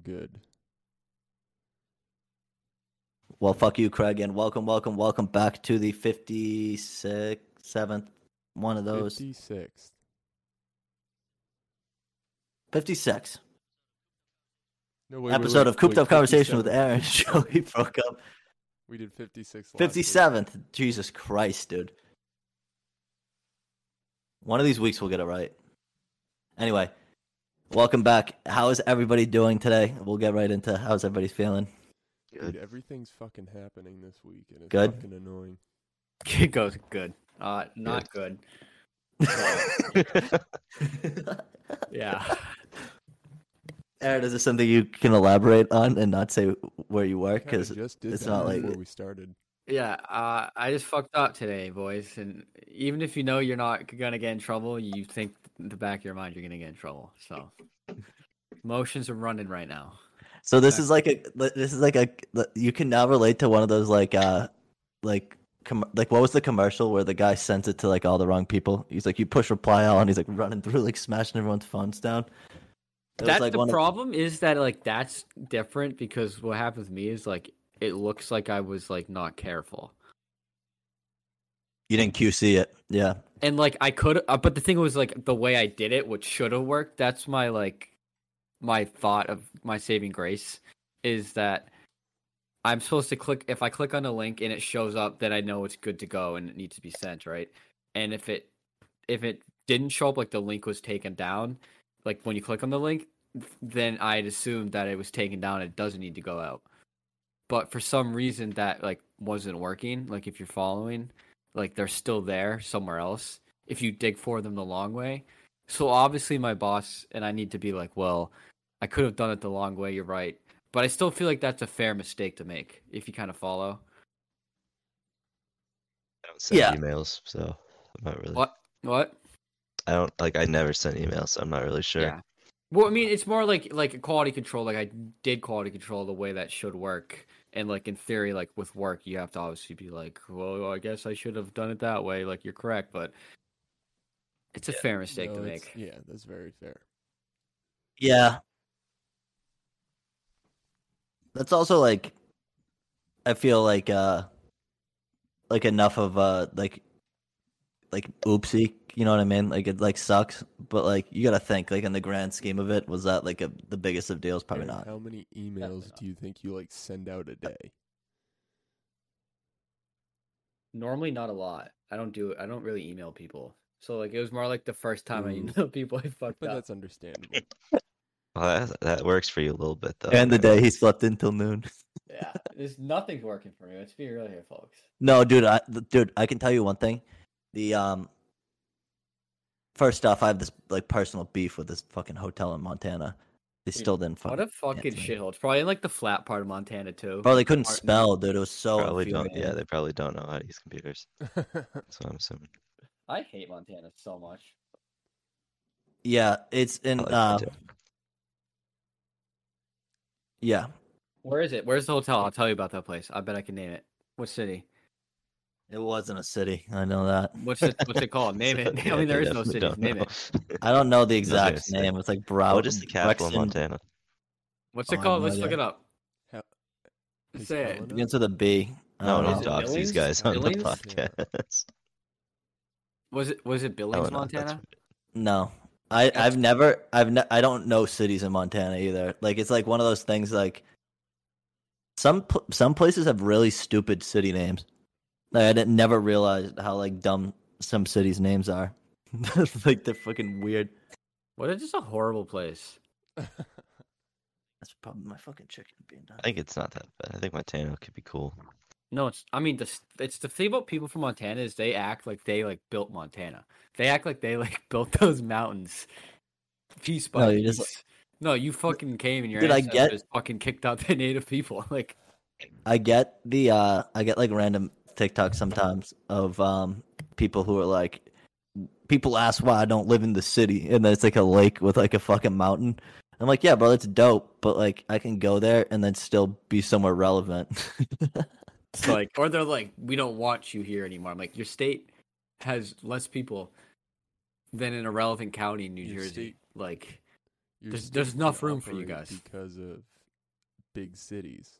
I'm good. Well, fuck you, Craig, and welcome, welcome, welcome back to the 56th, 7th, one of those. 56th. 56. No, wait, wait, episode wait, of Cooped Up Conversation with Aaron Joey broke up. We did 56 last week. 57th. Jesus Christ, dude. One of these weeks we'll get it right. Anyway, welcome back. How is everybody doing today? We'll get right into how's everybody feeling. Dude, everything's fucking happening this week, and it's Good? fucking annoying. It goes good. Uh, not good. Yeah. Aaron, is this something you can elaborate on and not say where you work? Kinda Because it's not like- before we started. Yeah. Uh, I just fucked up today, boys. And even if you know you're not gonna get in trouble, you think in the back of your mind you're gonna get in trouble. So motions are running right now. So this is like a this is like a you can now relate to one of those like uh like com- like what was the commercial where the guy sends it to like all the wrong people? He's like you push reply all and he's like running through like smashing everyone's phones down. It That's like, the one of- problem is that like that's different because what happened with me is like it looks like I was like not careful. You didn't QC it. Yeah. and like I could, uh, but the thing was like the way I did it, which should have worked. That's my like my thought of my saving grace is that I'm supposed to click if I click on a link and it shows up, then I know it's good to go and it needs to be sent, right? And if it if it didn't show up, like the link was taken down, like when you click on the link, then I'd assume that it was taken down. It doesn't need to go out. But for some reason, that like wasn't working. Like if you're following, like they're still there somewhere else if you dig for them the long way. So obviously my boss and I need to be like, well, I could have done it the long way, you're right. But I still feel like that's a fair mistake to make if you kind of follow. I don't send Yeah. emails, so I'm not really. What? What? I don't like. I never sent emails, so I'm not really sure. Yeah. Well, I mean, it's more like like quality control. Like I did quality control the way that should work, and like in theory, like with work, you have to obviously be like, well, I guess I should have done it that way. Like you're correct, but it's a fair mistake No, to make. Yeah, that's very fair. Yeah. That's also like I feel like uh like enough of uh like like oopsie, you know what I mean? Like it like sucks, but like you got to think like in the grand scheme of it was that like a, the biggest of deals probably Aaron, not. How many emails do you think you like send out a day? Normally, not a lot. I don't do. I don't really email people. So like, it was more like the first time I Ooh. emailed people. I fucked But up. that's understandable. Well, that, that works for you a little bit, though. And the day he slept until noon. Yeah, there's nothing's working for me. Let's be real here, folks. No, dude, I dude, I can tell you one thing. The um first off, I have this like personal beef with this fucking hotel in Montana. They still didn't fucking What a fucking answer shithole. It's probably in like the flat part of Montana too. Bro, they couldn't Martin. spell, dude. It was so probably don't. Yeah, they probably don't know how to use computers. That's what I'm assuming. I hate Montana so much. Yeah, it's in like uh, yeah. Where is it? Where's the hotel? I'll tell you about that place. I bet I can name it. What city? It wasn't a city. I know that. What's it? What's it called? Name it. Yeah, I mean, there is no city. Name know. it. I don't know the exact say. name. It's like Brow. What is the capital of Montana? What's Oh, it I called? have no Let's look idea. it up. How- Please Say it. it Begins with a B. I No, don't don't is it know. dox these Billings? guys on the Billings? podcast. Was it? Was it Oh, Billings, no, that's Montana? No, I I've never I've ne- I don't know cities in Montana either. Like it's like one of those things. Like some pl- some places have really stupid city names. Like I didn't never realized how like dumb some cities' names are. like they're fucking weird. What is just a horrible place? That's probably my fucking chicken being done. I think it's not that bad. I think Montana could be cool. No, it's. I mean, the it's the thing about people from Montana is they act like they like built Montana. They act like they like built those mountains piece by No, piece. you just- No, you fucking came and your Dude, I get- ancestors fucking kicked out the native people. Like, I get the uh I get like random TikToks sometimes of um people who are like people ask why I don't live in the city and then it's like a lake with like a fucking mountain. I'm like, yeah, bro, that's dope, but like I can go there and then still be somewhere relevant. it's like, or they're like, we don't want you here anymore. I'm like, your state has less people than an irrelevant county in New Your Jersey. state- Like, There's- there's enough room for you guys. because of big cities.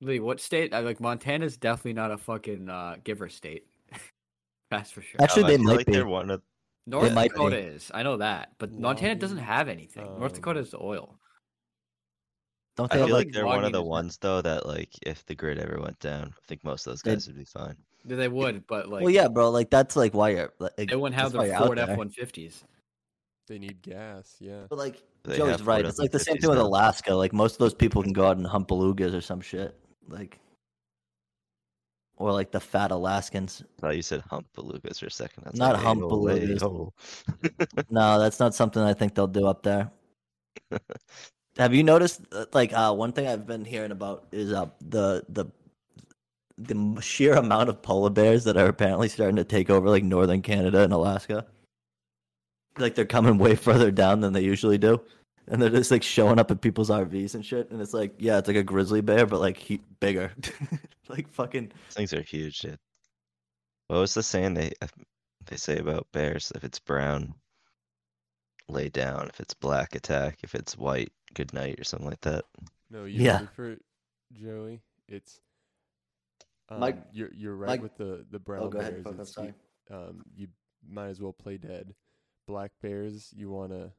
Lee, what state? I like Montana's definitely not a fucking uh, giver state. That's for sure. Actually, Um, they feel might like be. they're one of North might Dakota be. is. I know that, but Montana doesn't have anything. North um, Dakota is oil. Don't they have feel like like they're one of the is not- ones though that like if the grid ever went down, I think most of those They'd- guys would be fine. Yeah, They would, but like, well, yeah, bro. Like that's like why you're. Like, they wouldn't have their Ford there. F one fifties. They need gas. Yeah. But like They Joey's right. It's like the same F-150s thing with. Alaska. Like most of those people can go out and hunt belugas or some shit. Like, or like the fat Alaskans. Thought you said hump belugas for a second. Was Not like, hump "Hey-o, belugas. hey-o." No, that's not something I think they'll do up there. Have you noticed? uh, Like, uh, one thing I've been hearing about is uh, the the the sheer amount of polar bears that are apparently starting to take over like northern Canada and Alaska. Like they're coming way further down than they usually do, and they're just like showing up at people's RVs and shit. And it's like, yeah, it's like a grizzly bear, but like he- bigger, like fucking. These things are huge, dude. What was the saying they uh, they say about bears? If it's brown, lay down. If it's black, attack. If it's white, good night, or something like that. No, you yeah. for it, Joey. It's um, Mike, you're you're right Mike- with the the brown Oh, go ahead. bears. fuck, I'm sorry. You, um, you might as well play dead. Black bears, you want to,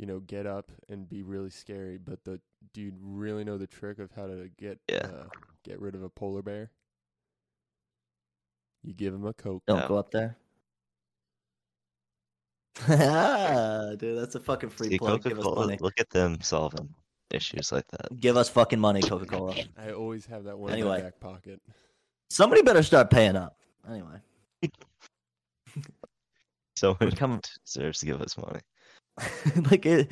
you know, get up and be really scary. But the do you really know the trick of how to get Yeah. uh, get rid of a polar bear? You give him a coke. Don't Yeah. go up there. Dude, that's a fucking free See, plug. Coca Give us money. Look at them solving issues like that. Give us fucking money, Coca Cola. I always have that one in my back pocket. Somebody better start paying up. Anyway, Someone coming- deserves to give us money. like it.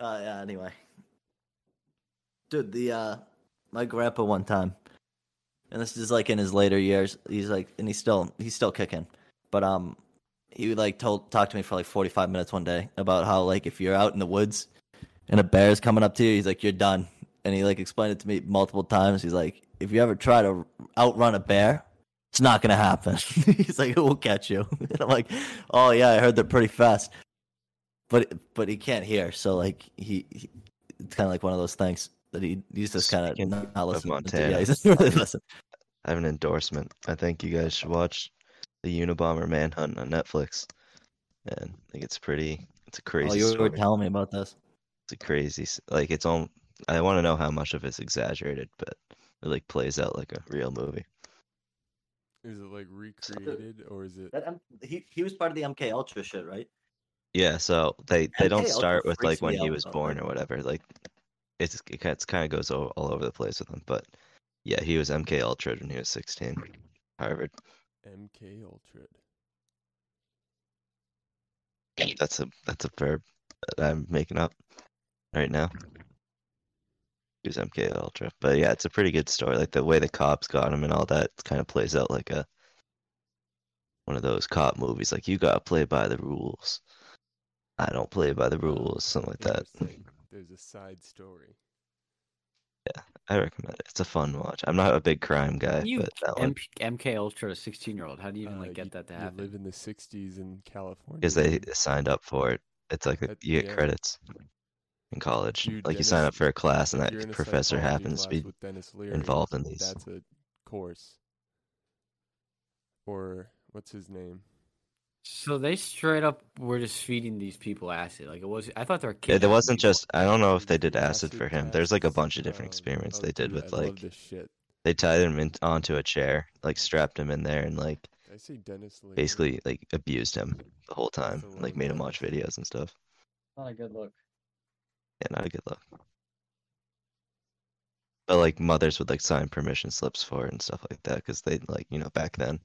Uh, yeah. Anyway, dude, the uh, my grandpa one time, and this is like in his later years. He's like, and he's still he's still kicking, but um, he would like told talked to me for like forty five minutes one day about how like if you're out in the woods and a bear's coming up to you, he's like, you're done. And he like explained it to me multiple times. He's like, if you ever try to outrun a bear, it's not gonna happen. he's like, it will catch you. And I'm like, oh yeah, I heard they're pretty fast. But but he can't hear, so like he, he it's kind of like one of those things that he he's just kind of not, not listening. to- Montana. Yeah, he doesn't really listen. I have an endorsement. I think you guys should watch the Unabomber Manhunt on Netflix. And I think it's pretty. It's a oh, crazy Oh, you were telling me about this. It's a crazy. Like it's all. I want to know how much of it's exaggerated, but it like plays out like a real movie. Is it like recreated or is it? That M- he he was part of the MK Ultra shit, right? Yeah, so they they don't start with like when he was though, born or whatever. Like it's it kind of goes all, all over the place with him. But yeah, he was MK Ultra when he was 16, Harvard. MK Ultra. That's a that's a verb that I'm making up right now. He was MK Ultra, but yeah, it's a pretty good story. Like the way the cops got him and all that kind of plays out like a one of those cop movies. Like you gotta play by the rules. I don't play by the rules, something like that. There's, a side story. Yeah, I recommend it. It's a fun watch. I'm not a big crime guy, You but that one M- MK Ultra, a sixteen year old. How do you even Uh, like get you- that to you happen? live in the '60s in California. because they signed up for it. It's like a, you get yeah. credits in college. Dude, like you sign up for a class, and that you're in a professor happens to be with Dennis Leary, involved in these. That's a course. Or what's his name? So they straight up were just feeding these people acid. Like it was. I thought they were. Yeah, there wasn't people. just. I don't know if they did acid for him. There's like a bunch of different experiments oh, they did dude, with I love like this shit. they tied him in, onto a chair, like strapped him in there, and like I see Dennis Leary? basically like abused him the whole time, the like made him watch videos and stuff. Not a good look. Yeah, not a good look. But like mothers would like sign permission slips for it and stuff like that because they like you know back then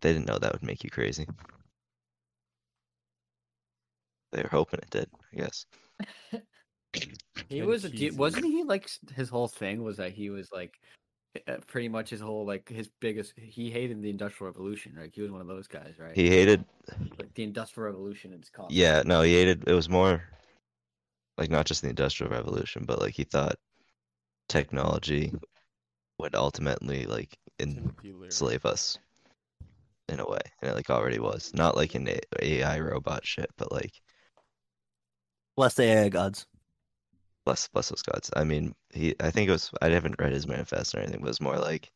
they didn't know that would make you crazy. They were hoping it did, I guess. He was a cheesy. dude, wasn't he? Like his whole thing was that he was like, uh, pretty much his whole like his biggest. He hated the industrial revolution. Right? He was one of those guys, right? He hated like the industrial revolution. It's called. Yeah, no, he hated it was more like not just the industrial revolution, but like he thought technology would ultimately like enslave us. in a way, and it like already was. Not like an AI robot shit, but like Bless the AI gods. bless bless those gods. I mean, he I think it was I haven't read his manifesto or anything, but it was more like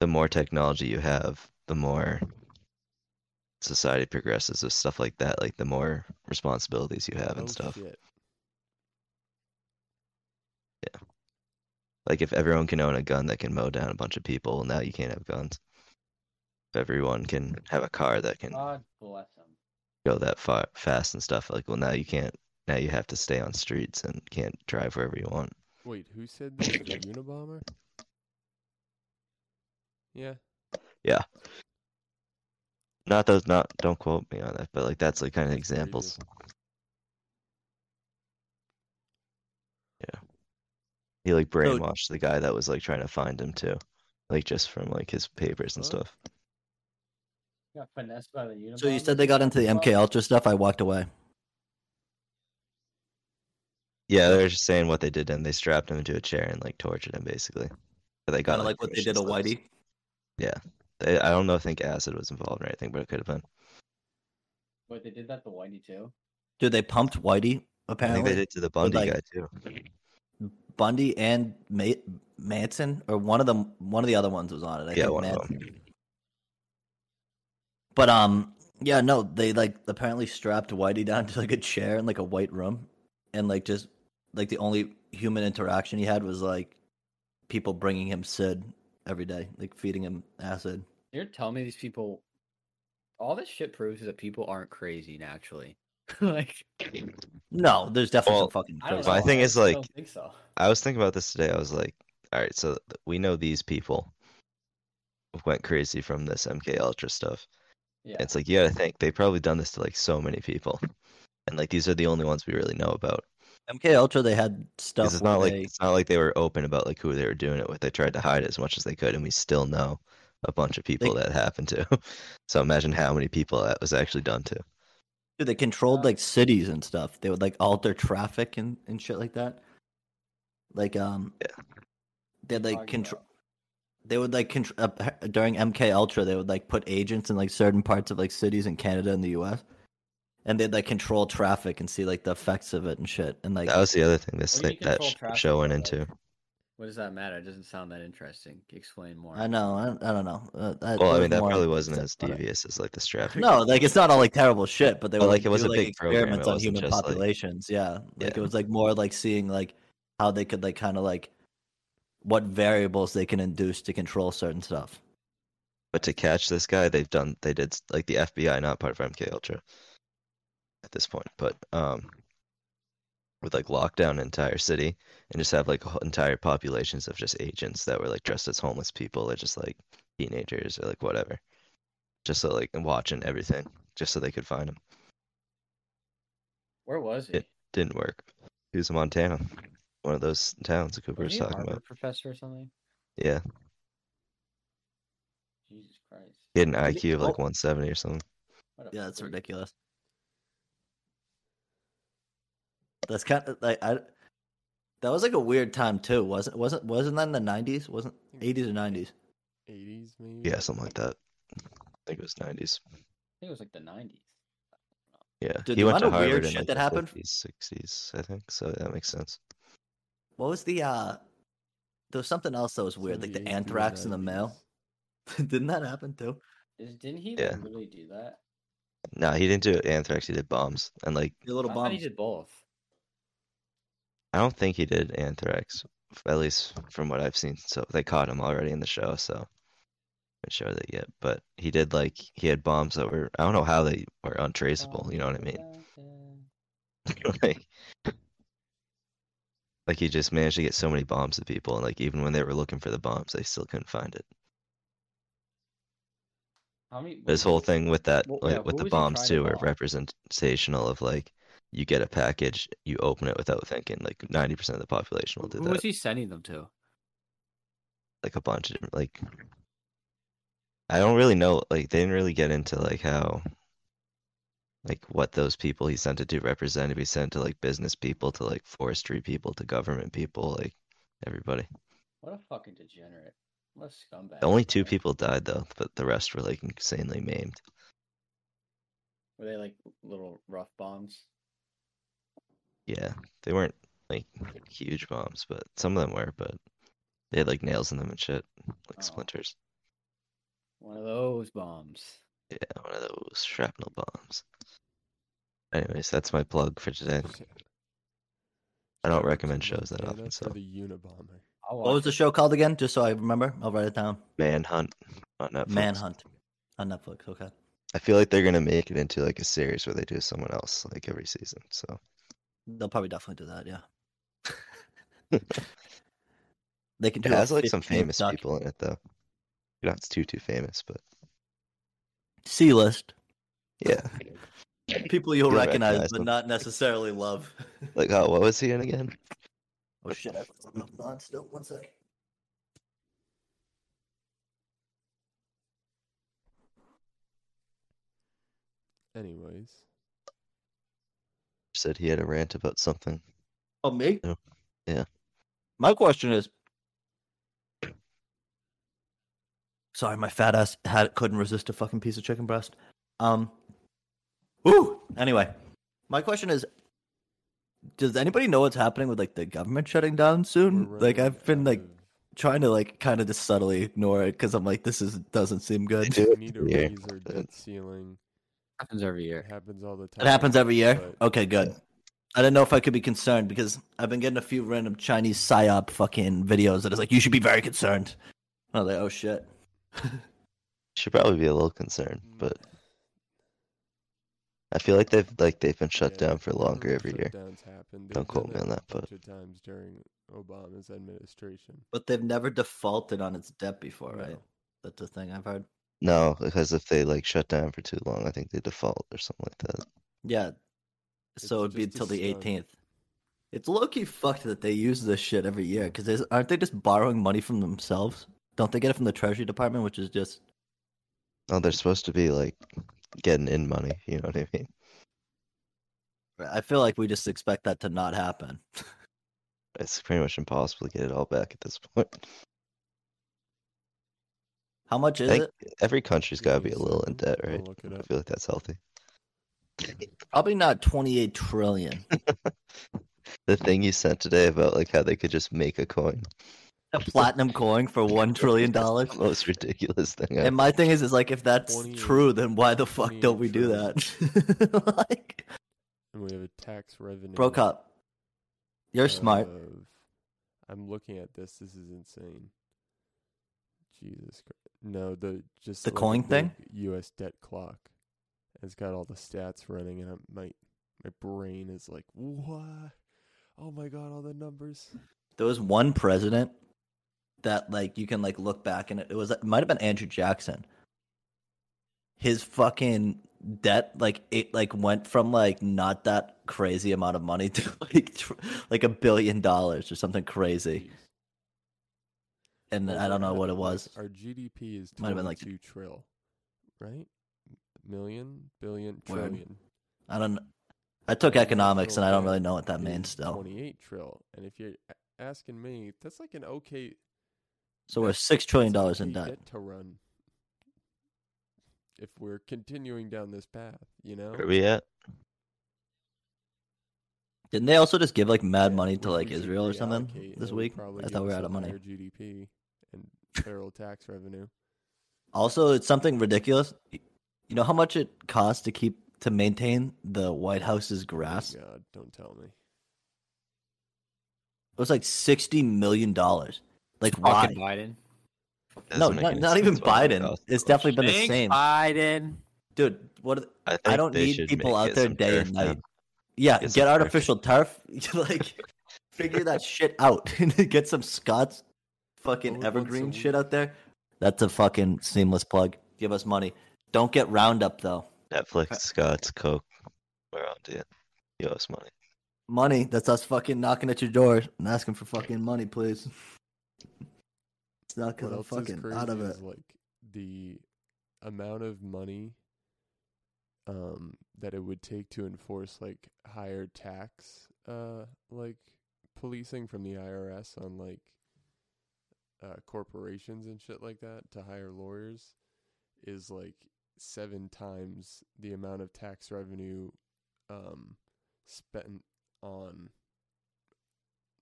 the more technology you have, the more society progresses with stuff like that, like the more responsibilities you have and Oh, stuff. shit. Like if everyone can own a gun that can mow down a bunch of people, now you can't have guns. If everyone can have a car that can God bless him. Go that far fast and stuff, like well now you can't now you have to stay on streets and can't drive wherever you want. Wait, who said that? The Unabomber? Yeah. Yeah. Not those not don't quote me on that, but like that's like kind of examples. Yeah. He like brainwashed the guy that was like trying to find him too. Like just from like his papers and stuff. Got finessed by the Unabomber. So you said they got into the MK Ultra stuff. I walked away. Yeah, they were just saying what they did to him. They strapped him into a chair and like tortured him basically. But they got Kind of like what they did to permission slips. Whitey. They, I don't know. I think acid was involved or anything, but it could have been. Wait, they did that to Whitey too. Dude, they pumped Whitey. I Apparently, think they did to the Bundy like- guy too. Bundy and Ma- Manson, or one of them, one of the other ones was on it. I Yeah, think one of Manson. Them. But um, yeah, no, they like apparently strapped Whitey down to like a chair in like a white room, and like just like the only human interaction he had was like people bringing him Sid every day, like feeding him acid. You're telling me these people. All this shit proves is that people aren't crazy naturally. like No, there's definitely Well, some fucking I don't crazy. know. My thing I is, just like, don't think so. I was thinking about this today. I was like, all right, so we know these people went crazy from this MK Ultra stuff. Yeah. It's like you gotta think they probably done this to like so many people, and like these are the only ones we really know about. MK Ultra, they had stuff. it's not like they- it's not like they were open about like who they were doing it with. They tried to hide it as much as they could, and we still know a bunch of people They- that happened to. so imagine how many people that was actually done to. Dude, they controlled like cities and stuff. They would like alter traffic and, and shit like that. Like um, Yeah. they had What are like control. About? They would like control uh, during MK Ultra. They would like put agents in like certain parts of like cities in Canada and the U.S. And they'd like control traffic and see like the effects of it and shit. And like That was the other thing this What thing, that sh- show went into. What does that matter? It doesn't sound that interesting. Explain more. I know, I, I don't know. Uh, that Well, I mean that probably wasn't as devious as like the strapping. No, like it's not all like terrible shit, but they But, were like, like it was do, a like, big program, it experiments on human just, like- populations. yeah, like Yeah. it was like more like seeing like how they could like kind of like what variables they can induce to control certain stuff. But to catch this guy, they've done they did like the FBI, not part of MK Ultra at this point, but um, would like lock down an entire city and just have like entire populations of just agents that were like dressed as homeless people or just like teenagers or like whatever, just so like and watching everything, just so they could find him. Where was he? It- Didn't work. He was in Montana, one of those towns that Cooper was was talking Harvard about. professor or something? Yeah, Jesus Christ. he had an IQ of like oh. 170 or something. Yeah, that's freak. ridiculous. That's kind of like I. That was like a weird time too, wasn't wasn't wasn't that in the nineties? Wasn't eighties or nineties? 80s maybe. Yeah, something like that. I think it was 90s. I think it was like the 90s. Yeah, Dude, he the went to amount of weird Harvard in shit like that the happened- 50s, 60s, I think. So that makes sense. What was the uh? There was something else that was weird, like the anthrax in the mail. Didn't that happen too? Is, didn't he Yeah. really do that? No, he didn't do anthrax. He did bombs, and like The little I thought he did both. I don't think he did anthrax, at least from what I've seen. So they caught him already in the show. So haven't sure that yet, but he did like he had bombs that were I don't know how they were untraceable. You know what I mean? like, like he just managed to get so many bombs to people, and like even when they were looking for the bombs, they still couldn't find it. How many? This whole thing with that, Well, like, yeah, with the bombs trying to too, were bomb? representational of like you get a package, you open it without thinking. Like ninety percent of the population will do Who that. was he sending them to? Like a bunch of different, like I don't really know. Like they didn't really get into like how, like what those people he sent it to represented. He sent to like business people, to like forestry people, to government people, like everybody. What a fucking degenerate. Less scumbag. Only two people died though, but the rest were like insanely maimed. Were they like little rough bombs? Yeah, they weren't like huge bombs, but some of them were. But they had like nails in them and shit, like Oh. splinters. One of those bombs. Yeah, one of those shrapnel bombs. Anyways, that's my plug for today. I don't recommend shows that Montana often, For so the Unabomber. What was the show called again? Just so I remember, I'll write it down. Manhunt on Netflix. Manhunt on Netflix. Okay. I feel like they're gonna make it into like a series where they do someone else like every season. So They'll probably definitely do that. Yeah. They can do it has like some famous doc- people in it though. You're not too too famous, but C list yeah. People you'll You'll recognize, recognize but them. not necessarily love. Like oh, what was he in again? oh shit! I have something on still. One sec. Anyways, Said he had a rant about something. Oh me? No. Yeah. My question is. Sorry, my fat ass had couldn't resist a fucking piece of chicken breast. Um. Ooh. Anyway, my question is. Does anybody know what's happening with like the government shutting down we're soon? Like I've been like of- trying to like kind of just subtly ignore it because I'm like this is doesn't seem good. we it need to yeah, raise our debt ceiling. Happens every It year. happens all the time. It happens every year. but Okay, good. I didn't know if I could be concerned because I've been getting a few random Chinese psyop fucking videos that is like you should be very concerned. I was like, oh shit. Should probably be a little concerned, but mm. I feel like they've like they've been shut yeah, down for longer every year. Don't quote me on that, but- times during Obama's administration. But they've never defaulted on its debt before, right? That's the thing I've heard. No, because if they like shut down for too long, I think they default or something like that. Yeah. It's So it'd be until the 18th. It's low key fucked that they use this shit every year because aren't they just borrowing money from themselves? Don't they get it from the Treasury Department, which is just Oh, they're supposed to be like getting in money. You know what I mean? I feel like we just expect that to not happen. It's pretty much impossible to get it all back at this point. How much I is think it? every country's got to be a Give me a little in debt, right? I feel like that's healthy. Probably not 28 trillion. The thing you sent today about like how they could just make a coin, a platinum coin for one trillion dollars. most ridiculous thing. And my thing is, is like, if that's 28 true, then why the fuck don't we do that? like, And we have a tax revenue. bro, cop, you're smart. of- I'm looking at this. This is insane. Jesus Christ. No, the just The like a coin thing? U.S. debt clock. It's got all the stats running, and I'm, my my brain is like, what? Oh my god, all the numbers. There was one president that, like, you can like look back and it, it was it might have been Andrew Jackson. His fucking debt, like, it like went from like not that crazy amount of money to like tr- like a billion dollars or something crazy. Jeez. And Well, I don't know what it was. Our GDP is Might have been, like- two trill, right? Million, billion, Word. I don't. I took economics and I don't really know what that means still. 28 trill. And if you're asking me, that's like an okay So we're six trillion dollars in debt. to run. If we're continuing down this path, you know. Where are we at? Didn't they also just give like mad Yeah, money to like Israel or something this week? I thought we were out of money. higher GDP and federal tax revenue. Also, it's something ridiculous. You know how much it costs to keep to maintain the White House's grass? Oh God, don't tell me. It was like sixty million dollars. Like why? Biden. No, Doesn't make not, any not even sense why it Biden. costs It's so much. definitely been the Thanks, same, Biden. dude. What? are- I, I think don't they need should people make out it there some day and now. night. Yeah, Get get some turf. artificial turf. like, figure that shit out and get some Scott's fucking Only once evergreen week. shit out there. That's a fucking seamless plug. Give us money. Don't get Roundup though. Netflix, uh, Scott's, Coke. We're on to you. You owe us money. Money. That's us fucking knocking at your door and asking for fucking money, please. It's not because I'm fucking crazy out of it. like the amount of money um that it would take to enforce like higher tax uh like policing from the IRS on like uh, corporations and shit like that to hire lawyers is like seven times the amount of tax revenue um spent on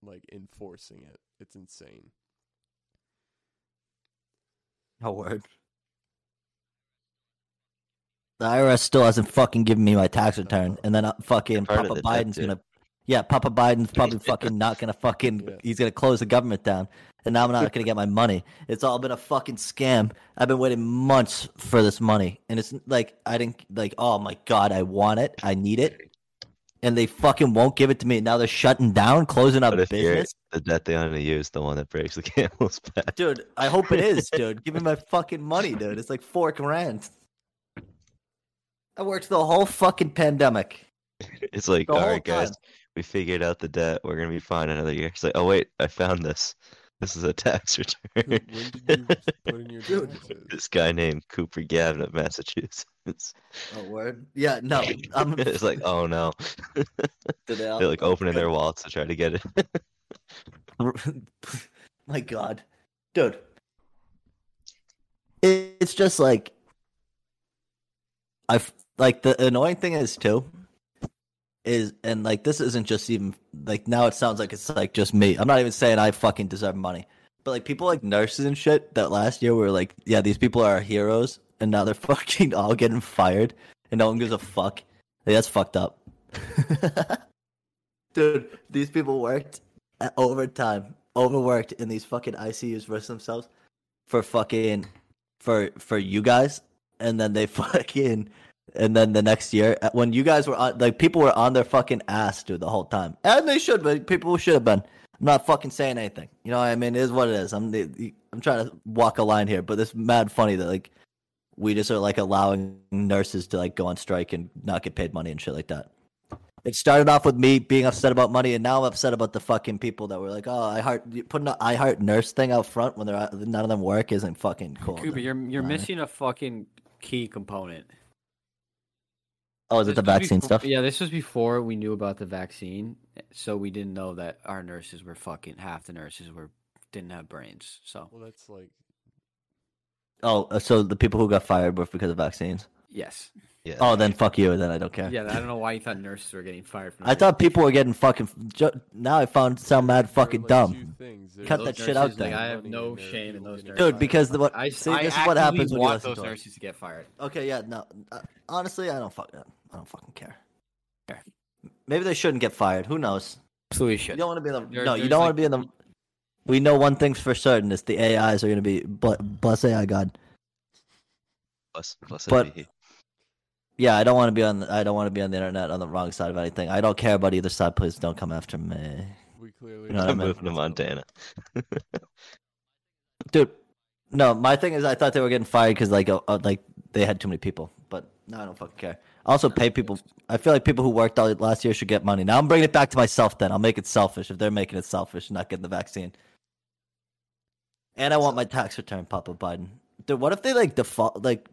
like enforcing it. It's insane. Oh word. The IRS still hasn't fucking given me my tax return, and then uh, fucking Part Papa Biden's gonna, yeah, Papa Biden's probably fucking not gonna fucking, Yeah. he's gonna close the government down, and now I'm not gonna get my money. It's all been a fucking scam. I've been waiting months for this money, and it's like I didn't like. Oh my god, I want it, I need it, and they fucking won't give it to me. Now they're shutting down, closing up But if you're business. the debt they only use, the one that breaks the camel's back. Dude, I hope it is, dude. Give me my fucking money, dude. It's like four grand. I worked the whole fucking pandemic. It's like, all guys, time. we figured out the debt. We're gonna be fine another year. It's like, oh wait, I found this. This is a tax return. when did you put in your taxes? this guy named Cooper Gavin of Massachusetts. Oh, word? Yeah, no. I'm it's like, oh no. They're like opening their wallets to try to get it. My God, dude. It's just like I've like the annoying thing is too is and like this isn't just even like now it sounds like it's like just me. I'm not even saying I fucking deserve money, but like people like nurses and shit that last year were like, yeah, these people are heroes, and now they're fucking all getting fired, and no one gives a fuck. Like, that's fucked up. Dude, these people worked overtime, overworked in these fucking ICUs versus themselves for fucking for for you guys, and then they fucking and then the next year uh, when you guys were on like people were on their fucking ass dude the whole time, and they should, but people should have been. I'm not fucking saying anything. You know what I mean? It is what it is. I'm I'm trying to walk a line here, but it's mad funny that like we just are like allowing nurses to like go on strike and not get paid money and shit like that. It started off with me being upset about money, and now I'm upset about the fucking people that were like, "Oh, I heart putting an I heart nurse thing out front when they're out- none of them work isn't fucking cool." Cooper, you're you're Alright. missing a fucking key component. Oh, is it the vaccine befo- stuff? Yeah, this was before we knew about the vaccine, so we didn't know that our nurses were fucking half the nurses were didn't have brains. So Well, that's like Oh, uh, so the people who got fired were because of vaccines. yes, Yeah. Oh, then fuck you. Then I don't care. yeah. I don't know why you thought nurses were getting fired from. I thought people were getting fucking. ju- Now I found sound mad fucking like, dumb. Cut There's that shit out Like. I have no and there are shame in those getting nurses. Dude, because the what? I, see, I this is what happens when you want those to 'em. nurses to get fired. Okay, yeah, no. Uh, honestly, I don't fuck. I don't fucking care. Okay. Maybe they shouldn't get fired. Who knows? Absolutely You should. don't want to be in the. There- no, you don't like- want to be in the. We know one thing's for certain: is the AIs are going to be ble- bless AI God. Plus, plus but- it'd Yeah, I don't want to be on. The, I don't want to be on the internet on the wrong side of anything. I don't care about either side. Please don't come after me, We clearly You know I I'm moving to Montana. dude. No, my thing is, I thought they were getting fired because like, uh, uh, like they had too many people. But no, I don't fucking care. Also, pay people. I feel like people who worked all last year should get money. Now I'm bringing it back to myself. Then I'll make it selfish if they're making it selfish, and not getting the vaccine. And I want my tax return, Papa Biden. Dude, what if they like default? Like,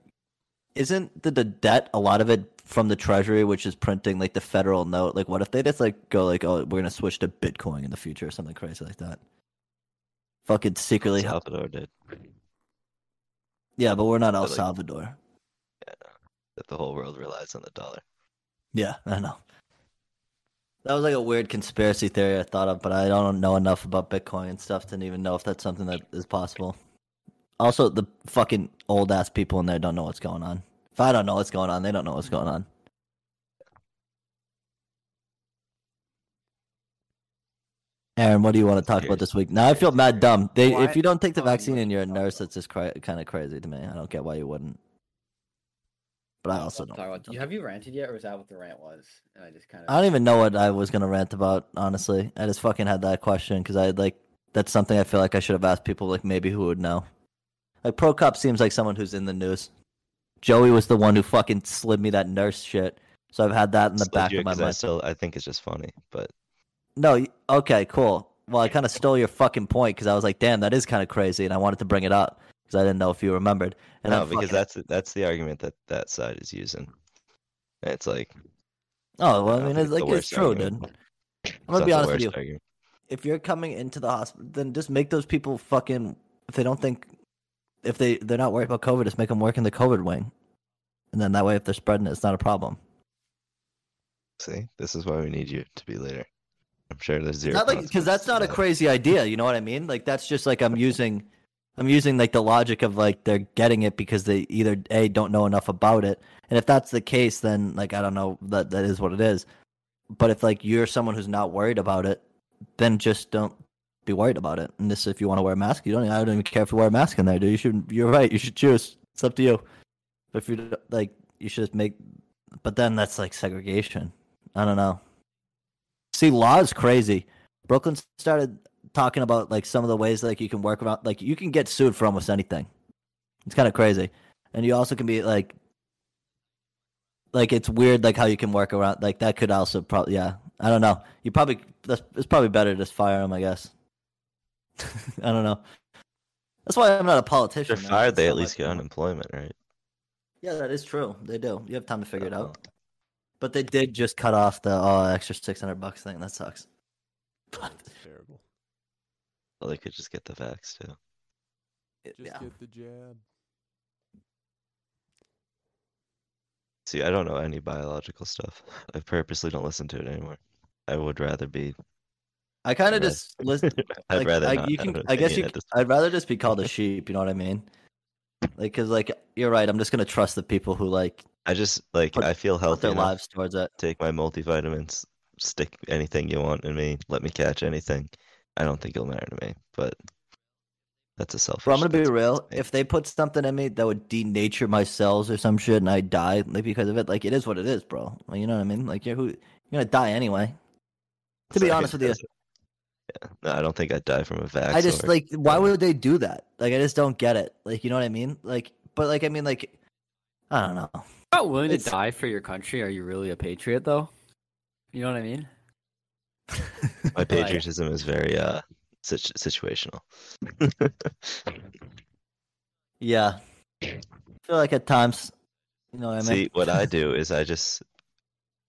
isn't the, the debt a lot of it from the Treasury, which is printing like the federal note? Like, what if they just like go like, oh, we're gonna switch to Bitcoin in the future or something crazy like that? Fucking secretly, El Salvador did. yeah, but we're not El Salvador. That the whole world relies on the dollar. Yeah, I know. That was like a weird conspiracy theory I thought of, but I don't know enough about Bitcoin and stuff to even know if that's something that is possible. Also, the fucking old ass people in there don't know what's going on. If I don't know what's going on, they don't know what's going on. Aaron, what do you want to talk about this week? Now I feel mad dumb. They, if you don't take the vaccine and you're a nurse, about that's just cra- kind of crazy to me. I don't get why you wouldn't. But I also don't. about- you- have you ranted yet, or is that what the rant was? And I just kind of. I don't even know what I was gonna rant about. Honestly, I just fucking had that question because I like that's something I feel like I should have asked people like maybe who would know. Like Pro Cop seems like someone who's in the news. Joey was the one who fucking slid me that nurse shit, so I've had that in the Slid back you of my 'cause I mind. still, I think it's just funny, but No, y- okay, cool. Well, I kind of stole your fucking point because I was like, damn, that is kind of crazy, and I wanted to bring it up because I didn't know if you remembered. And no, then because fucking- that's that's the argument that that side is using. It's like oh well, I mean, it's like it's true, argument. dude. I'm it's gonna be honest with you. argument. if you're coming into the hospital, then just make those people fucking if they don't think if they they're not worried about COVID, just make them work in the COVID wing, and then that way, if they're spreading it, it's not a problem. See, this is why we need you to be leader. I'm sure there's zero. Not like because that's not a crazy idea. You know what I mean? Like that's just like I'm using, I'm using like the logic of like they're getting it because they either a don't know enough about it, and if that's the case, then like I don't know that that is what it is. But if like you're someone who's not worried about it, then just don't be worried about it. And this, if you want to wear a mask, you don't. I don't even care if you wear a mask in there, dude. You should. You're right. You should choose. It's up to you. But if you like, you should make. But then that's like segregation. I don't know. See, law is crazy. Brooklyn started talking about like some of the ways like you can work around. Like you can get sued for almost anything. It's kind of crazy, and you also can be like, like it's weird like how you can work around. Like that could also probably yeah. I don't know. You probably that's it's probably better to just fire him. I guess. I don't know. That's why I'm not a If politician. they're fired, they at least get unemployment, right? Yeah, that is true. They do. You have time to figure it Uh, out. But they did just cut off the oh, extra six hundred bucks thing. That sucks. But. Well, they could just get the vax too. Just yeah, get the jab. See, I don't know any biological stuff. I purposely don't listen to it anymore. I would rather be. I kind of just listen. I'd like, rather I, not you can. I guess you. at I'd rather just be called a sheep. You know what I mean? Like, cause like you're right. I'm just gonna trust the people who like I just like Put- I feel put healthy their lives towards it. Take my multivitamins. Stick anything you want in me. Let me catch anything. I don't think it'll matter to me, but that's a selfish. Bro, I'm gonna be real. If they put something in me that would denature my cells or some shit, and I die like because of it, like it is what it is, bro. Like, you know what I mean? Like you're who you're gonna die anyway. To be honest with you. Yeah, no, I don't think I'd die from a vax. I just or- like why would they do that? Like I just don't get it. Like you know what I mean? Like but like I mean like I don't know. not willing It's- to die for your country, are you really a patriot though? You know what I mean? my like- patriotism is very uh situ- situational. Yeah. I feel like at times you know what I mean? See, what I do is I just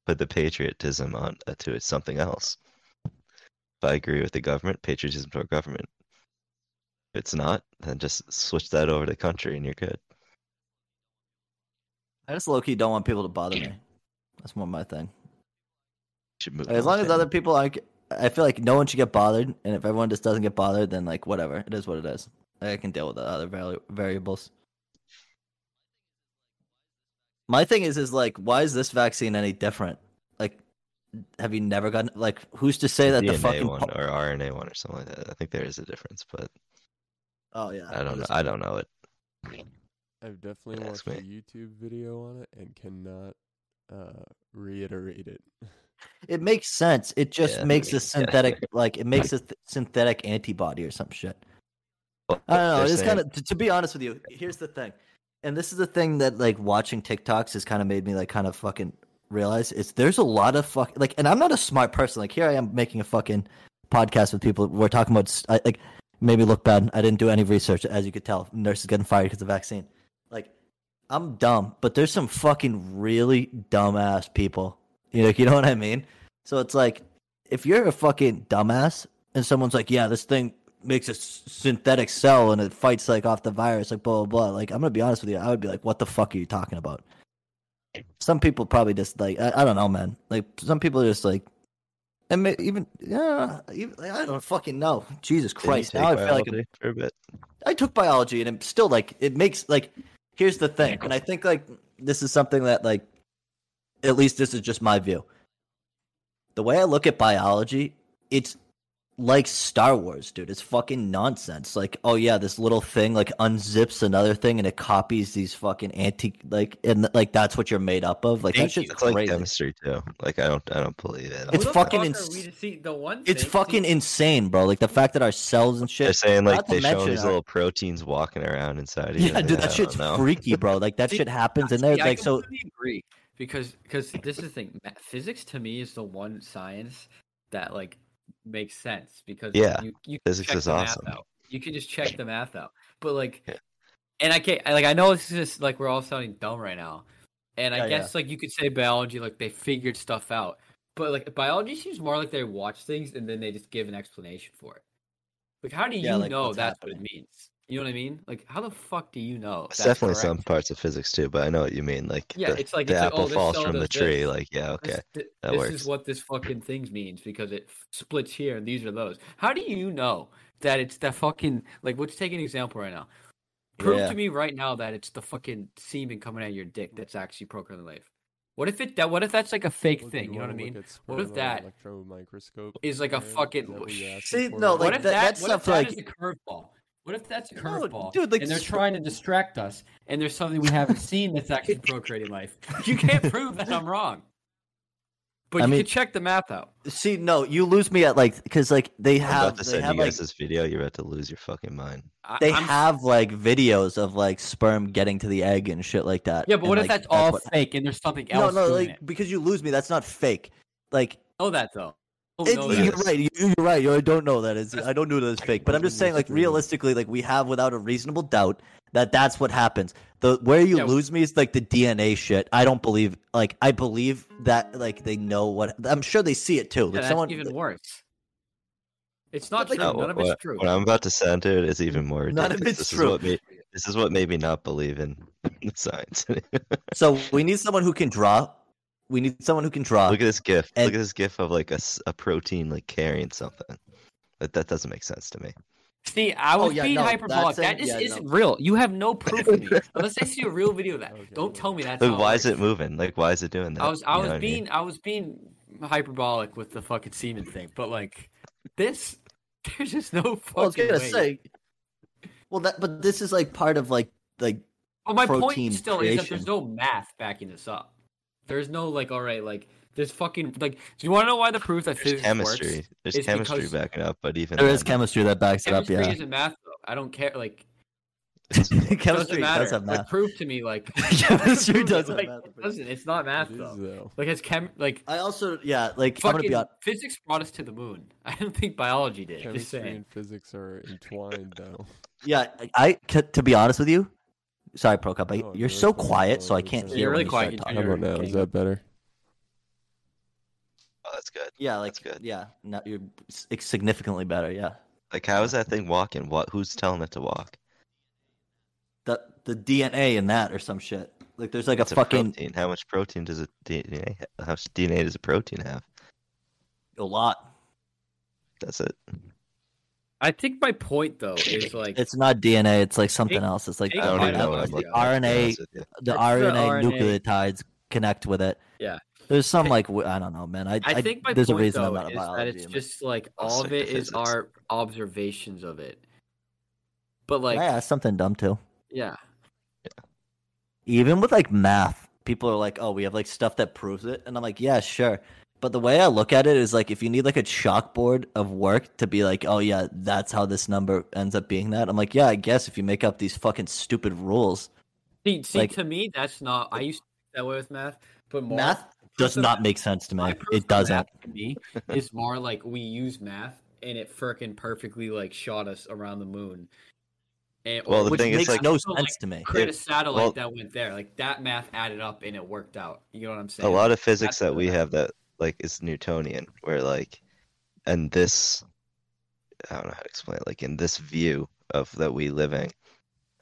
put the patriotism on uh, to it something else. If I agree with the government, patriotism to our government. If it's not, then just switch that over to country and you're good. I just low key don't want people to bother me. That's more my thing. Should move as long as other people aren't I feel like no one should get bothered, and if everyone just doesn't get bothered, then like whatever, it is what it is. Like, I can deal with the other vari- variables. My thing is, is like, why is this vaccine any different? Like, have you never gotten like, who's to say that the DNA fucking one or RNA one or something like that. I think there is a difference, but oh yeah, I don't know. it is. I don't know it. I've definitely Ask watched a. YouTube video on it and cannot uh, reiterate it. It makes sense. It just Yeah, makes a yeah. synthetic, like it makes a th- synthetic antibody or some shit. I don't know. It's kind of to, to be honest with you. Here's the thing, and this is the thing that like watching TikToks has kind of made me like kind of fucking realize it's there's a lot of fuck like, and I'm not a smart person. Like here I am making a fucking podcast with people. We're talking about I, like maybe look bad. I didn't do any research, as you could tell. Nurses getting fired because of the vaccine. Like I'm dumb, but there's some fucking really dumbass people. You know, you know what I mean? So it's like if you're a fucking dumbass and someone's like, "Yeah, this thing makes a s- synthetic cell and it fights like off the virus," like blah blah blah. Like I'm gonna be honest with you, I would be like, "What the fuck are you talking about?" Some people probably just like I, I don't know, man. Like some people are just like, and even yeah, even, I don't fucking know. Jesus Christ! Now I feel like biology for a bit. I took biology and it's still like it makes like here's the thing, and I think like this is something that like at least this is just my view. The way I look at biology, it's like Star Wars, dude. It's fucking nonsense. Like, oh yeah, this little thing like unzips another thing and it copies these fucking anti like and like that's what you're made up of. Like that Thank shit's you. Like chemistry too. Like I don't I don't believe it. It's fucking fuck ins- are we to see the one It's fucking see, insane, bro. Like the fact that our cells and shit. They're saying like they show these our- little proteins walking around inside of you. Yeah, dude, that shit's know. freaky, bro. Like that shit happens in see, there. I Like so, agree because because this is the thing. Physics to me is the one science that like makes sense because Yeah, you you physics is awesome. out. You can just check the math out. But like, Yeah. and I can't I- like I know this is just like we're all sounding dumb right now, and I Yeah, yeah. guess like you could say biology like they figured stuff out, but like biology seems more like they watch things and then they just give an explanation for it. Like, how do you Yeah, like know what's that's what it means? You know what I mean? Like, how the fuck do you know? It's definitely correct? some parts of physics too, but I know what you mean. Like Yeah, the, it's like the it's like, apple oh, falls from the tree. this. Like yeah, okay. This, th- that this works. is what this fucking things means because it f- splits here and these are those. How do you know that it's the fucking like? Let's take an example right now. Prove Yeah. to me right now that it's the fucking semen coming out of your dick that's actually procreating life. What if it that? What if that's like a fake Look, thing? You know what I mean? What if sperm on an that electron microscope is like a fucking- that what you're asking See, for? no, what like if that- that? that's what if stuff that like- a curveball? What if that's a No, curveball, dude, like, and they're trying to distract us, and there's something we haven't seen that's actually procreating life? You can't prove that I'm wrong, but I you mean- can check the math out. See, no, you lose me at like because like they I'm have about to they send have you like guys this video. You're about to lose your fucking mind. I- they I'm- have like videos of like sperm getting to the egg and shit like that. Yeah, but and, what if like, that's all what- fake and there's something else no, doing like it? because you lose me. That's not fake. Like oh, that though. Don't it, know you're right. You, you're right. You I don't know that is. I don't know that it's fake. But I'm just saying, like realistically, like we have without a reasonable doubt that that's what happens. The where you Yeah. lose me is like the DNA shit. I don't believe. Like I believe that like they know what. I'm sure they see it too. Yeah, Like that's someone. even worse. It's not like, true. No, None of what, it's true. what I'm about to send dude is even more None ridiculous. of it's this true. Is made, this is what made me not believe in science. So we need someone who can draw. We need someone who can draw. Look at this gif. and- Look at this gif of like a, a protein like carrying something. That that doesn't make sense to me. See, I Oh, was yeah, being no, hyperbolic. that's That in- is, yeah, isn't no. real. You have no proof of me. Unless I see a real video of that. Okay, Don't tell me that's Like, how why works. is it moving? Like, why is it doing that? I was I You know was what mean? being I was being hyperbolic with the fucking semen thing, but like this, there's just no fucking Well, I was gonna way. say. Well, that but this is like part of like like But my protein point still is that there's no math backing this up. There's no like, all right, like there's fucking like. Do you want to know why the proof that There's physics chemistry. works? There's It's chemistry because- backing up, but even there is then, chemistry that backs it up. Chemistry Yeah, isn't math though. I don't care. Like chemistry doesn't matter. does have Like, math. prove to me like chemistry prove it, does have like, math. It doesn't. It's not math It is, though. though. Like it's chem. Like I also yeah like I'm fucking be on. physics brought us to the moon. I don't think biology did. Chemistry and physics are entwined, though. Yeah, I to be honest with you. Sorry, Prokop. I, Oh, you're you're so quiet, so I can't hear. you're hear really you quiet. start You talking. How about now? Is that better? oh, that's good. Yeah, like That's good. yeah, now you're s- significantly better. Yeah, Like, how is that thing walking? What? Who's telling it to walk? the the DNA in that or some shit. Like there's like It's a a fucking protein. How much protein does a DNA? ha- How much DNA does a protein have? a lot. That's it. I think my point though is like It's not DNA. It's like something Take- else. It's like take I don't even know know what I'm it's looking the at, to be RNA honest with you. the It's the RNA RNA. nucleotides connect with it. Yeah. There's some like w- I don't know, man. I I think my there's point a reason though I'm not a is that biology. it's man. just like I'll all of stick it physics. our observations of it. But like, Can I something dumb too. yeah, Even with like math, people are like, "Oh, we have like stuff that proves it," and I'm like, "Yeah, sure." But the way I look at it is like, if you need like a chalkboard of work to be like, "Oh yeah, that's how this number ends up being that," I'm like, "Yeah, I guess if you make up these fucking stupid rules, see, see, Like- to me, that's not. I used to think that way with math, but more math does not math- make sense to me. It doesn't." math To me, is more like we use math and it frickin' perfectly like shot us around the moon. And, Well, the Which thing is, like- no sense like, to me. create a satellite well- that went there. Like that math added up and it worked out. You know what I'm saying? a lot of physics That's that we the- have that like is Newtonian, where like, and this, I don't know how to explain it. Like in this view of that we living,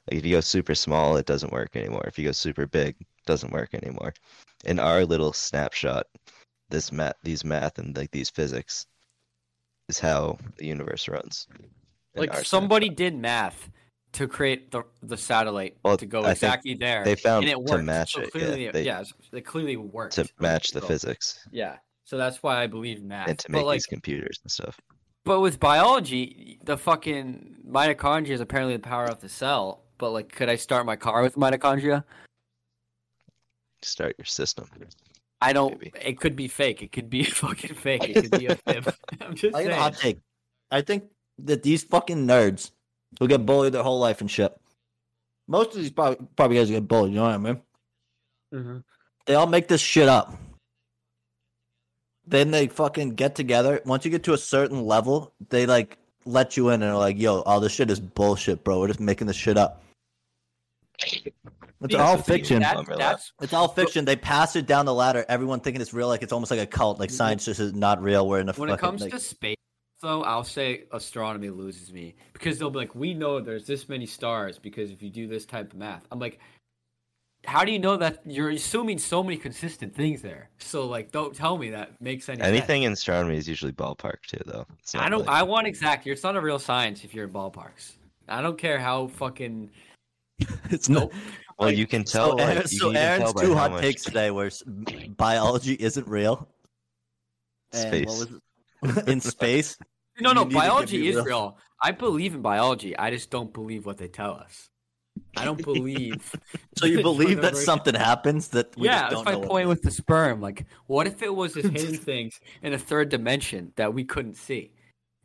like if you go super small, it doesn't work anymore. If you go super big, it doesn't work anymore. In our little snapshot, this math, these math, and like these physics, is how the universe runs. like somebody snapshot. did math to create the the satellite Well, to go I exactly there. they found and it to worked. match so it, yeah, Clearly, they- yeah, it clearly worked to match the So, physics Yeah, so that's why I believe math. and to but make like, these computers and stuff. but with biology, the fucking mitochondria is apparently the power of the cell. But like, could I start my car with mitochondria? Start your system. I don't. Maybe. It could be fake. It could be fucking fake. It could be a fib. I'm just I saying. take. I think that these fucking nerds who get bullied their whole life and shit. Most of these probably, probably guys get bullied. You know what I mean? Mhm. They all make this shit up. Then they fucking get together. Once you get to a certain level, they like let you in and are like, "Yo, all this shit is bullshit, bro. We're just making this shit up." It's See, all fiction. That, that's It's all fiction. They pass it down the ladder. Everyone thinking it's real, like it's almost like a cult. Like science just is not real. We're in a when it comes like, to space though, I'll say astronomy loses me because they'll be like, "We know there's this many stars because if you do this type of math." I'm like, "How do you know that? You're assuming so many consistent things there. So like, don't tell me that makes any sense. Anything in astronomy is usually ballpark too, though. I don't. like- I want exact. It's not a real science if you're in ballparks. I don't care how fucking. It's Nope. well, like, you can tell. So, like, Aaron, so Aaron's two hot much takes today were s- biology isn't real. And what Space. was it? in space? No, no. need to give Biology is real- real. I believe in biology. I just don't believe what they tell us. I don't believe. So you believe that something happens that we yeah, just that's don't my know. what point with the sperm. Like, what if it was just hidden things in a third dimension that we couldn't see?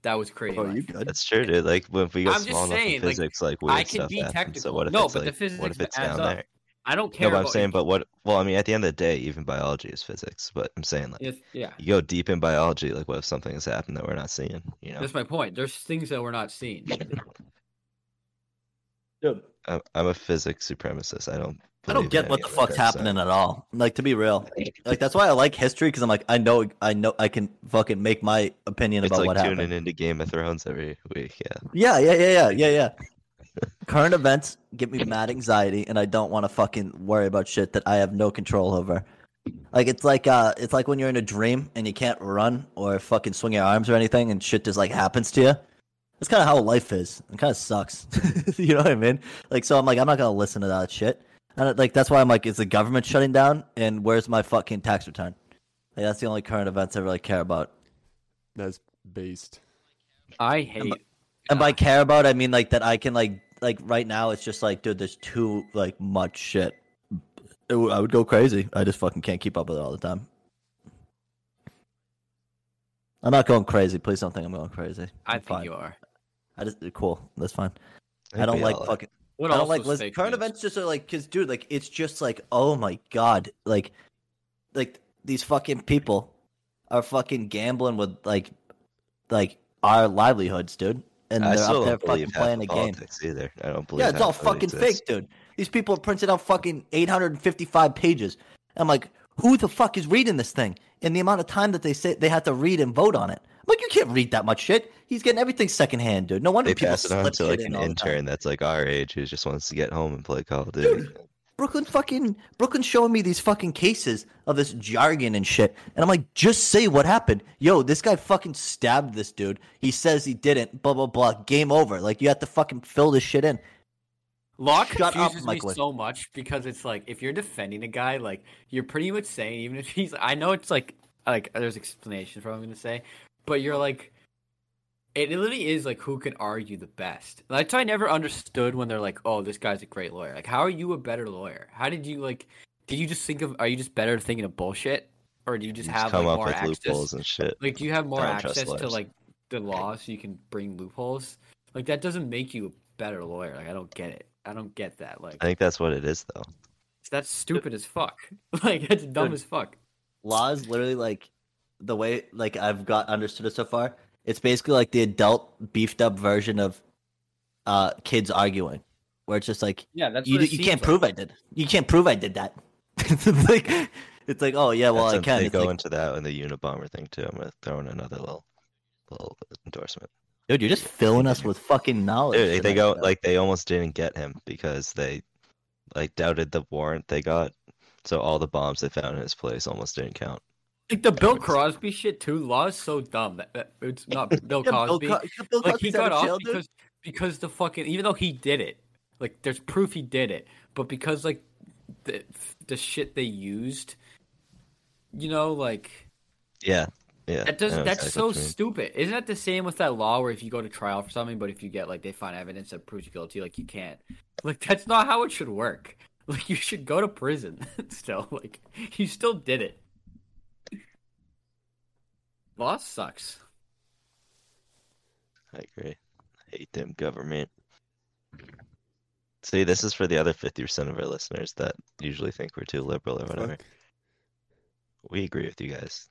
That was crazy. Oh, you good? That's true, dude. Like when we go I'm small enough saying, in physics, like, weird I can stuff be happens. technical. So what if No, it's but the like, what if it's adds down up. there? I don't care No, but I'm about saying, but what? Well, I mean, at the end of the day, even biology is physics. But I'm saying, like, Yes, yeah, you go deep in biology, like, what if something has happened that we're not seeing? You know, that's my point. There's things that we're not seeing. Dude, I'm, I'm a physics supremacist. I don't. I don't get what the fuck's happening at all. Like to be real, like that's why I like history because I'm like I know I know I can fucking make my opinion It's about like what tuning happened. into Game of Thrones every week. Yeah. Yeah, yeah, yeah, yeah, yeah, yeah. Current events give me mad anxiety, and I don't want to fucking worry about shit that I have no control over. Like it's like uh, it's like when you're in a dream and you can't run or fucking swing your arms or anything, and shit just like happens to you. That's kind of how life is. It kind of sucks. you know what I mean? Like, so I'm like, I'm not gonna listen to that shit. And like, that's why I'm like, is the government shutting down? And where's my fucking tax return? Like, that's the only current events I really care about. That's based. I hate. And by uh, care about, I mean like that I can like like right now it's just like dude, there's too like much shit. It would- I would go crazy. I just fucking can't keep up with it all the time. I'm not going crazy. Please don't think I'm going crazy. I I'm think fine. you are. I just cool. That's fine. I, don't like all fucking. What I don't like was listen, fake current news? events. Just are like, cause dude, like it's just like, oh my god, like, like these fucking people are fucking gambling with like, like our livelihoods, dude, and I they're still up there don't fucking playing the a game. either. I don't believe. Yeah, it's all half it fucking exists. fake, dude. These people are printed out fucking 855 pages. I'm like, who the fuck is reading this thing? And the amount of time that they say they have to read and vote on it. I'm like, you can't read that much shit. He's getting everything secondhand, dude. No wonder They people pass it on to like shit in an all the time. intern that's like our age who just wants to get home and play Call of Duty. Brooklyn fucking Brooklyn's showing me these fucking cases of this jargon and shit. And I'm like, just say what happened. Yo, this guy fucking stabbed this dude. He says he didn't. Blah blah blah. Game over. Like you have to fucking fill this shit in. Law Shut up, confuses me Michael. so much because it's like if you're defending a guy, like you're pretty much saying even if he's I know it's like like there's explanation for what I'm gonna say, but you're like it literally is like who can argue the best. That's why I never understood when they're like, Oh, this guy's a great lawyer. Like how are you a better lawyer? How did you like did you just think of are you just better at thinking of bullshit? Or do you just You have come like up more with access? loopholes and shit. Like, do you have more I don't trust access to like the law so you can bring loopholes? Like, that doesn't make you a better lawyer. Like, I don't get it. I don't get that. Like, I think that's what it is, though. that's stupid as fuck. like, it's dumb Dude. as fuck. law is literally like the way like I've got understood it so far. It's basically like the adult beefed up version of uh kids arguing, where it's just like Yeah, that's you you can't like. prove I did. You can't prove I did that. it's like it's like oh yeah, well That's I when can. They It's go like, into that in the Unabomber thing too. I'm gonna throw in another little, little endorsement. dude, you're just filling us with fucking knowledge. Dude, they go bro. like they almost didn't get him because they like doubted the warrant they got. So all the bombs they found in his place almost didn't count. Like, the Bill Crosby shit, too. Law is so dumb. That, that it's not Bill Yeah, Bill Cosby. Co- Bill like, he got off jail, because, because the fucking, even though he did it, like, there's proof he did it, but because, like, the, the shit they used, you know, like, Yeah, yeah. That does know that's so what you mean. stupid. Isn't that the same with that law where if you go to trial for something, but if you get like they find evidence that proves you guilty, like you can't. Like that's not how it should work. Like you should go to prison still. Like you still did it. Law sucks. I agree. I hate them government. See, this is for the other 50% of our listeners that usually think we're too liberal or whatever. Fuck. We agree with you guys.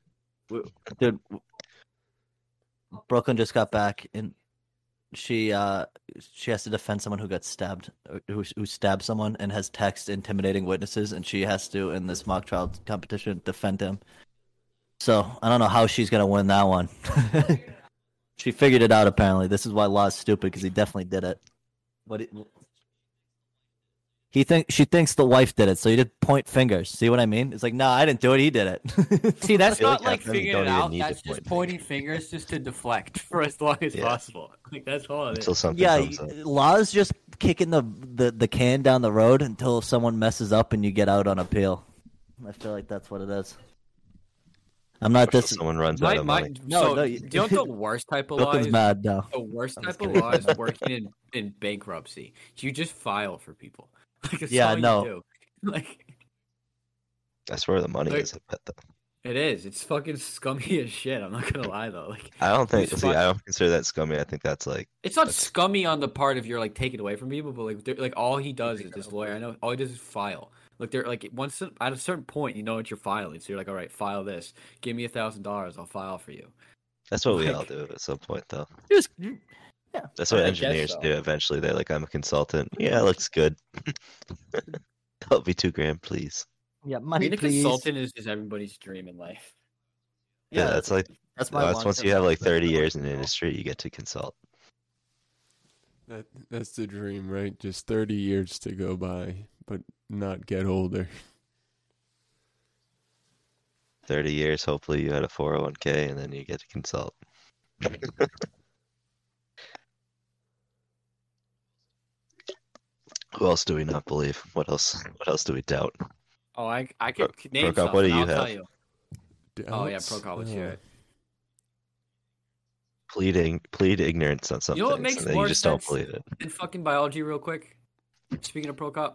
dude brooklyn just got back and she uh she has to defend someone who got stabbed who, who stabbed someone and has text intimidating witnesses and she has to in this mock trial competition defend him so i don't know how she's gonna win that one She figured it out apparently. This is why Law's stupid because he definitely did it. What it, he think she thinks the wife did it, so he did point fingers. See what I mean? It's like, no, I didn't do it. He did it. See, that's not like like half of them figuring it out. That's just point pointing fingers just to deflect for as long as Yeah. possible. Like that's all it Until is. something yeah, comes up. Law's just kicking the, the the can down the road until someone messes up and you get out on appeal. I feel like that's what it is. I'm not Until this. someone runs My, out of my, money. No, so, no, do you- you know what the worst type of law is? mad now. The worst type of law is working in, in bankruptcy. You just file for people. Like, Yeah, no. Like That's where the money Like- is. I bet though. it is. It's fucking scummy as shit. I'm not gonna lie though. Like I don't think. See, fun- I don't consider that scummy. I think that's like it's not That's- scummy on the part of you're like taking away from people, but like like all he does is this lawyer. I know all he does is file. Like they're like once at a certain point, you know what you're filing. So you're like, all right, file this. Give me a thousand dollars. I'll file for you. that's what we all do at some point though. Just That's what I engineers so. do. Eventually, they're like, "I'm a consultant. Yeah, it looks good. Help me two grand, please." yeah, money, Being a please. consultant is just everybody's dream in life. Yeah, that's like that's my. that's once you have like 30 years in the industry, you get to consult. That that's the dream, right? Just thirty years to go by, but not get older. 30 years, hopefully you had a 401k, and then you get to consult. Who else do we not believe? What else? What else do we doubt? Oh, I I could Pro- name Prokop, something. what do you I'll tell have? you. Oh yeah, Doubts? Prokop, let's hear Uh, it. Pleading, plead ignorance on something, You know what makes more you just sense? don't believe it. In fucking biology, real quick. Speaking of Prokop,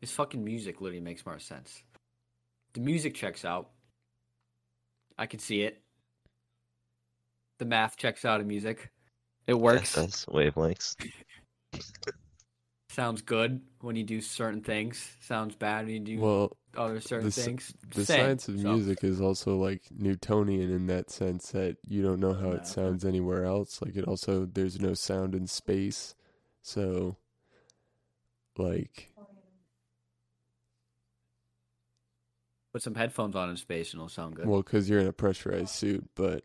his fucking music literally makes more sense. The music checks out. I can see it. The math checks out in music. It works. Yes, that's wavelengths. Sounds good when you do certain things. Sounds bad when you do Well, other certain the things. the science of so. music is also like Newtonian in that sense that you don't know how Yeah. it sounds anywhere else. Like it also there's no sound in space, so like Put some headphones on in space and it'll sound good. well, because you're in a pressurized suit, but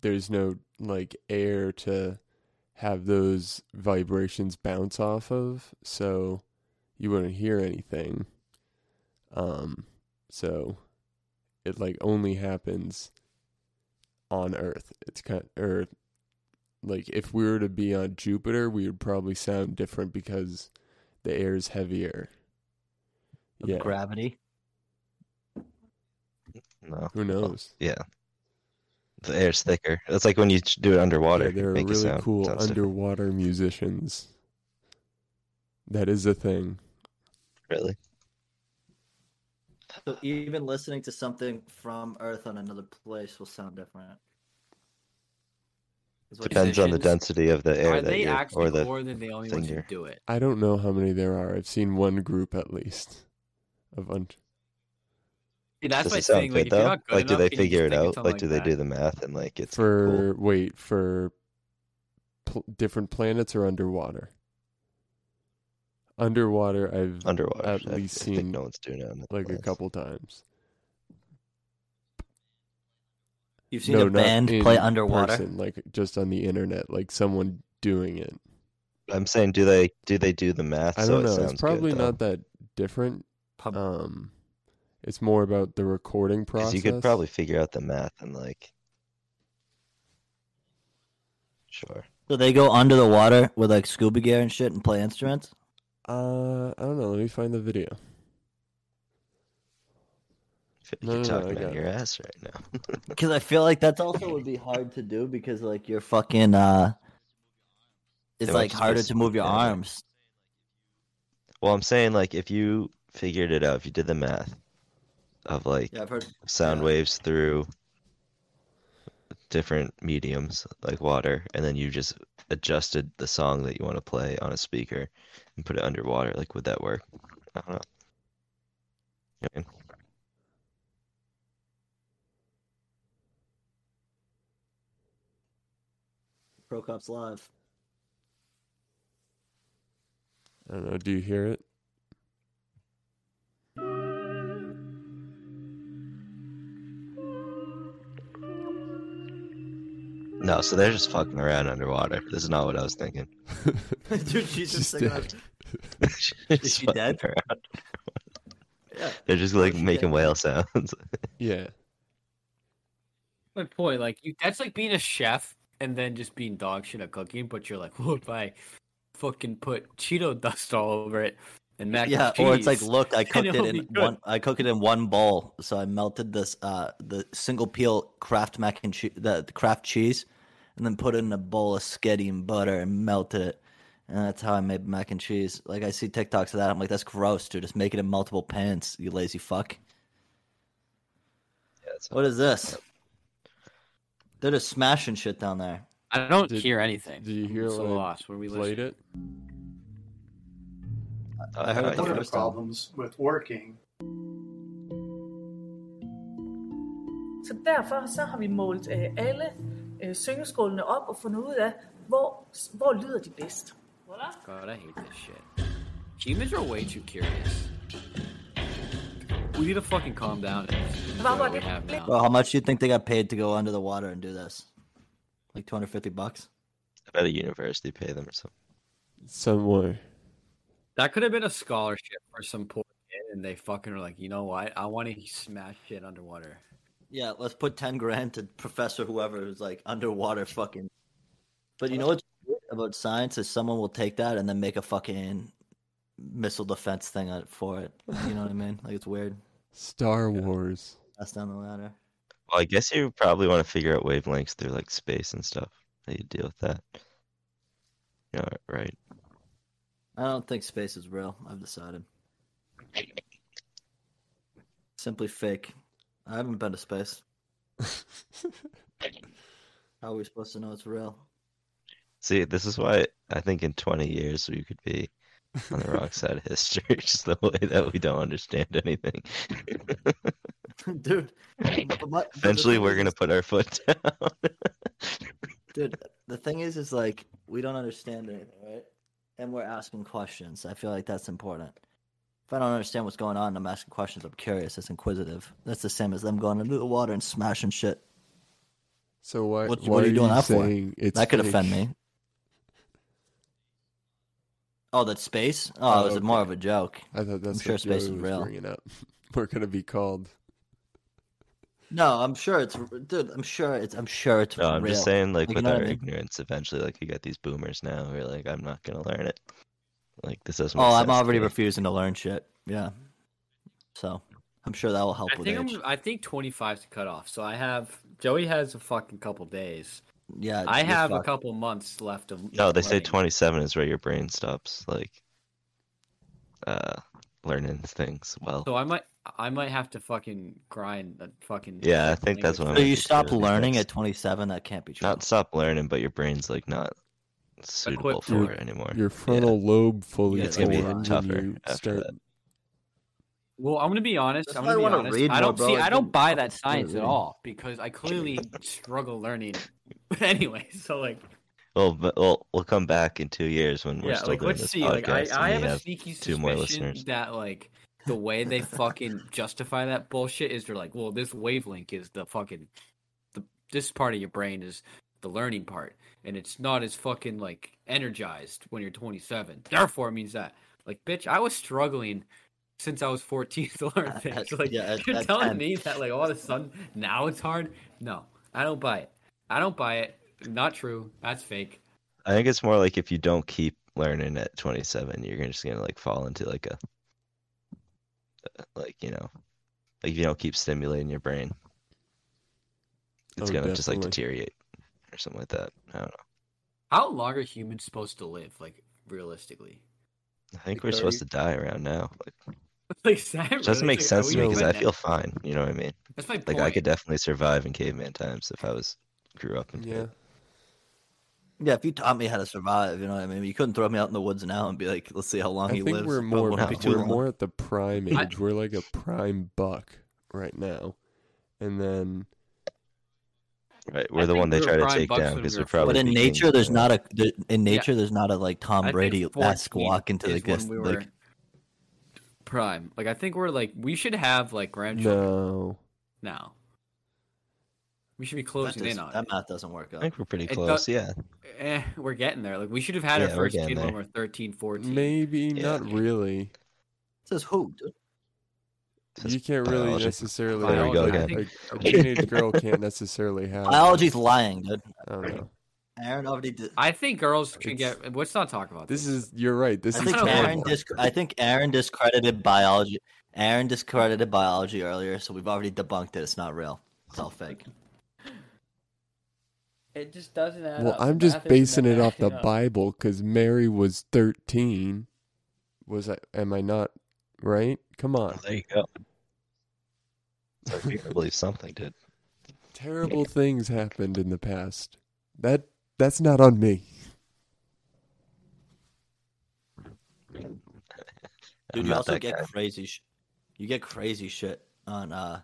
there's no like air to have those vibrations bounce off of, so you wouldn't hear anything. Um, so it like only happens on Earth. It's kind of, or like if we were to be on Jupiter, we would probably sound different because the air is heavier. Of Yeah, gravity. No, who knows? yeah, the air's thicker. It's like when you do it underwater. Yeah, there are really sound. cool Sounds different. underwater musicians. That is a thing. Really? So even listening to something from Earth on another place will sound different. Is Depends on the density of the air Are that they you're, actually or the or than the only ones who do it? I don't know how many there are. I've seen one group at least of un- See, that's Does my it sound thing. good Like, though? not good Like, do they figure it out? something Like, do they that? do the math and like it's for cool? wait for pl- different planets or underwater. Underwater, I've underwater? at I- least I think seen, no one's doing it. on the like a couple times. You've seen no, a not band in play underwater. person, like just on the internet, like someone doing it. I'm saying, do they do they do the math? I so don't it know. sounds It's probably good, not that different. Pub- Um, it's more about the recording process. you could probably figure out the math and like. Sure. So they go under the water with like scuba gear and shit and play instruments. Uh, I don't know. Let me find the video. I feel like No, you're no, no, talking I out your it. ass right now. Because I feel like that's also would be hard to do because like you're fucking uh, it's like harder to move your yeah, arms. well, I'm saying like if you figured it out, if you did the math of like Yeah, heard. sound yeah. waves through different mediums like water, and then you just adjusted the song that you want to play on a speaker and put it underwater, like would that work? I don't know. You know I mean? Pro Cops Live. I don't know. Do you hear it? No, so they're just fucking around underwater. This is not what I was thinking. Dude, she's just She's singing. dead. Just she fucking dead? around. Yeah. They're just like she making dead? whale sounds. yeah. My point, like you, that's like being a chef and then just being dog shit at cooking. But you're like, what if I fucking put Cheeto dust all over it and mac yeah, and or it's like, look, I cooked it in one. I cooked it in one bowl. So I melted this, uh, the single peel Kraft mac and cheese, the, the Kraft cheese, and then put it in a bowl of sketty and butter and melted it. And that's how I made mac and cheese. Like I see TikToks of that, I'm like, that's gross, dude. Just make it in multiple pans, you lazy fuck. Yeah, What is this? They're just smashing shit down there. I don't Did- hear anything. Did you hear I'm so when lost. What are we played listening? it? I heard it One of the first time. problems with working Så derfor så har vi målt øh, alle øh, syngeskålene op og fundet ud af, hvor, hvor lyder de bedst. Voilà. God, I hate this shit. Humans are way too curious. We need to fucking calm down and enjoy what we have now. Well, how much do you think they got paid to go under the water and do this? Like 250 bucks? I bet a university pay them or something. Somewhere. That could have been a scholarship for some poor kid, and they fucking are like, you know what? I want to smash shit underwater. Yeah, let's put 10 grand to Professor whoever who's like underwater fucking. But you know what's weird about science is someone will take that and then make a fucking missile defense thing for it. You know what I mean? Like it's weird. Star Wars. That's down the ladder. Well, I guess you probably want to figure out wavelengths through like space and stuff. How you deal with that? You know, right? I don't think space is real. I've decided. Simply fake. I haven't been to space. How are we supposed to know it's real? See, this is why I think in 20 years we could be on the wrong side of history, just the way that we don't understand anything. Dude. my- Eventually, we're gonna put our foot down. Dude, the thing is, is like we don't understand anything, right? And we're asking questions. I feel like that's important. If I don't understand what's going on, I'm asking questions. I'm curious. It's inquisitive. That's the same as them going into the water and smashing shit. So why? What- why what are you doing that for? That could fake? offend me. Oh, that's space. Oh, Oh, it was okay. more of a joke. I thought that's sure what space is real. We're gonna be called. No, I'm sure it's, dude. I'm sure it's. I'm sure it's No, I'm real. just saying, like, Like, with our I mean? ignorance, eventually, like, you got these boomers now who are like, I'm not gonna learn it. Like, this doesn't. Oh, make I'm sense to already refusing to learn shit. Yeah. So, I'm sure that will help I with think age. I'm, I think 25 is cut off. So I have Joey has a fucking couple days. Yeah, I you're have a couple months left of. No, they say 27 is where your brain stops, like, uh, learning things. Well, So I might I might have to fucking grind that fucking. Yeah, I think that's what So I'm you stop sure learning at 27? That can't be true. not stop learning, but your brain's like not suitable Equipped for for it anymore. Your frontal lobe fully It's gonna be formed when tougher you after start. that. Well, I'm gonna be honest. That's I'm why gonna be wanna honest. read I more, don't bro. see. I I don't didn't buy that science at reading. all because I clearly struggle learning. anyway, so like, Well, but we'll we'll come back in two years when we're yeah, still like doing let's this see. Like, I, podcast I and have we a have sneaky two more suspicion listeners. that like the way they fucking justify that bullshit is they're like, well, this wavelength is the fucking the this part of your brain is the learning part, and it's not as fucking like energized when you're 27. Therefore, it means that like, bitch, I was struggling since I was 14 to learn things. Like, yeah, at- you're at telling 10. me that like all of a sudden now it's hard? No, I don't buy it. I don't buy it. Not true. That's fake. I think it's more like if you don't keep learning at 27, you're just gonna like fall into like a, uh, like you know, like if you don't keep stimulating your brain, it's Oh, gonna just like deteriorate or something like that. I don't know. How long are humans supposed to live? Like realistically, I think we're supposed to die around now. Like, like that it doesn't make like, sense to me because I feel fine. You know what I mean? That's my Like point. I could definitely survive in caveman times if I was grew up in. Yeah. Yeah, if you taught me how to survive, you know what I mean? You couldn't throw me out in the woods now and be like, let's see how long I he think lives. we're more wouldn't we're long. more at the prime age. we're like a prime buck right now, and then Right, we're the one they try to take down because we we're were probably. But in nature, there's not a there- in nature. There's not a like Tom Brady esque 14 walk into the is guest. we like, prime. Like I think we're like we should have like grandchildren no, now. We should be That, closing does, in on that it. math doesn't work Out. I think we're pretty close. does- yeah. Eh, we're getting there. Like we should have had Yeah, our first getting kid when we're 13, 14. Maybe Yeah. not really. It says who? Dude? Says You can't really biology. necessarily. There we go like, again. A, a teenage girl can't necessarily have. Biology's lying, dude. I don't know. Aaron already did. I think girls can It's- get. Let's not talk about this. This is. You're right. This I is think Aaron terrible. disc- I think Aaron discredited biology. Aaron discredited biology earlier, so we've already debunked it. It's not real. It's all fake. It just doesn't add Well, up. I'm just math basing it off the up. Bible because Mary was 13. Was I? Am I not right? Come on. There you go. So you believe something, did. Terrible things happened in the past. That that's not on me. Dude, you also get guy. crazy. Sh- you get crazy shit on uh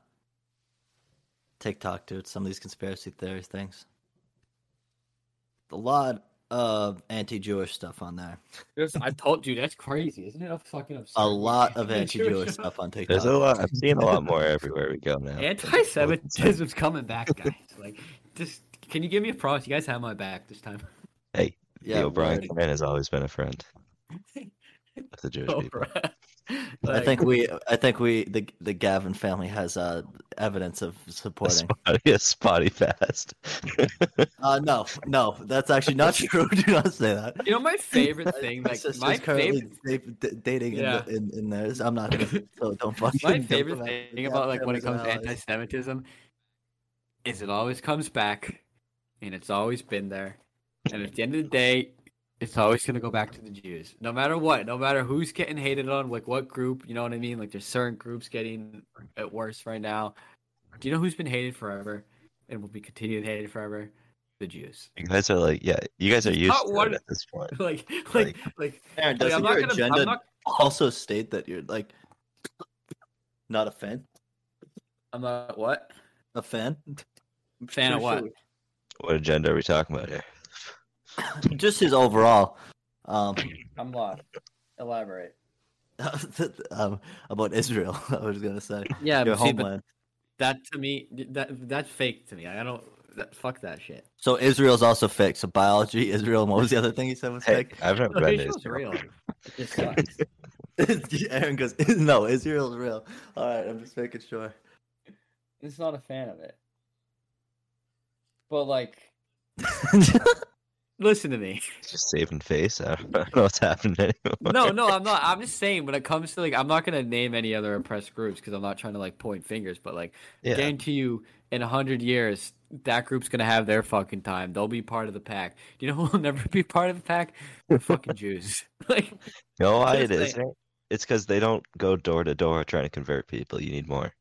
TikTok, dude. Some of these conspiracy theories things. A lot of anti-Jewish stuff on there. There's- I told you that's crazy, isn't it? A fucking absurd. A lot of Anti-Jewish anti-Jewish stuff on TikTok. There's a lot. I'm seeing a lot more everywhere we go now. Anti-Semitism's coming back, guys. Like, just can you give me a promise? You guys have my back this time. Hey, yeah, the O'Brien word. clan has always been a friend of the Jewish people. Right. I think we, I think we, the the Gavin family has uh evidence of A supporting. spotty, a spotty fast. Uh, no, no, that's actually not true. Do not say that. You know my favorite thing, like sister's my currently favorite, da- dating Yeah. in, the, in in theirs. I'm not gonna. So don't fucking. my favorite come at thing about like when it comes to anti-Semitism is it always comes back, and it's always been there, and at the end of the day, it's always gonna go back to the Jews, no matter what, no matter who's getting hated on, like what group, you know what I mean? Like there's certain groups getting it worse right now. Do you know who's been hated forever, and will be continued hated forever? The Jews. You guys are like, yeah, you guys are It's used not to one- it at this point. like, like, like. Aaron, doesn't I'm not your gonna. agenda I'm not. also state that you're like not a fan? I'm not what A fan? fan of Pretty what? What agenda are we talking about here? Sure. Just his overall. Um, I'm lost. Elaborate. um, about Israel. I was gonna say Yeah, your see, homeland. that to me, that that's fake to me. I don't. That, fuck that shit. So Israel's also fake. So biology, Israel. and What was the other thing you said was Hey, fake? I've never No, been to Israel's Israel. real. It just sucks. Aaron goes, no, Israel's real. All right, I'm just making sure. It's not a fan of it. But like, listen to me. Just saving face. I don't, know what's happening anymore. No, no, I'm not. I'm just saying when it comes to like, I'm not gonna name any other oppressed groups because I'm not trying to like point fingers. But like, Yeah. guarantee you, in a hundred years, that group's gonna have their fucking time. They'll be part of the pack. Do you know who will never be part of the pack? The fucking Jews. Like, know why it is? saying. It's because they don't go door to door trying to convert people. You need more.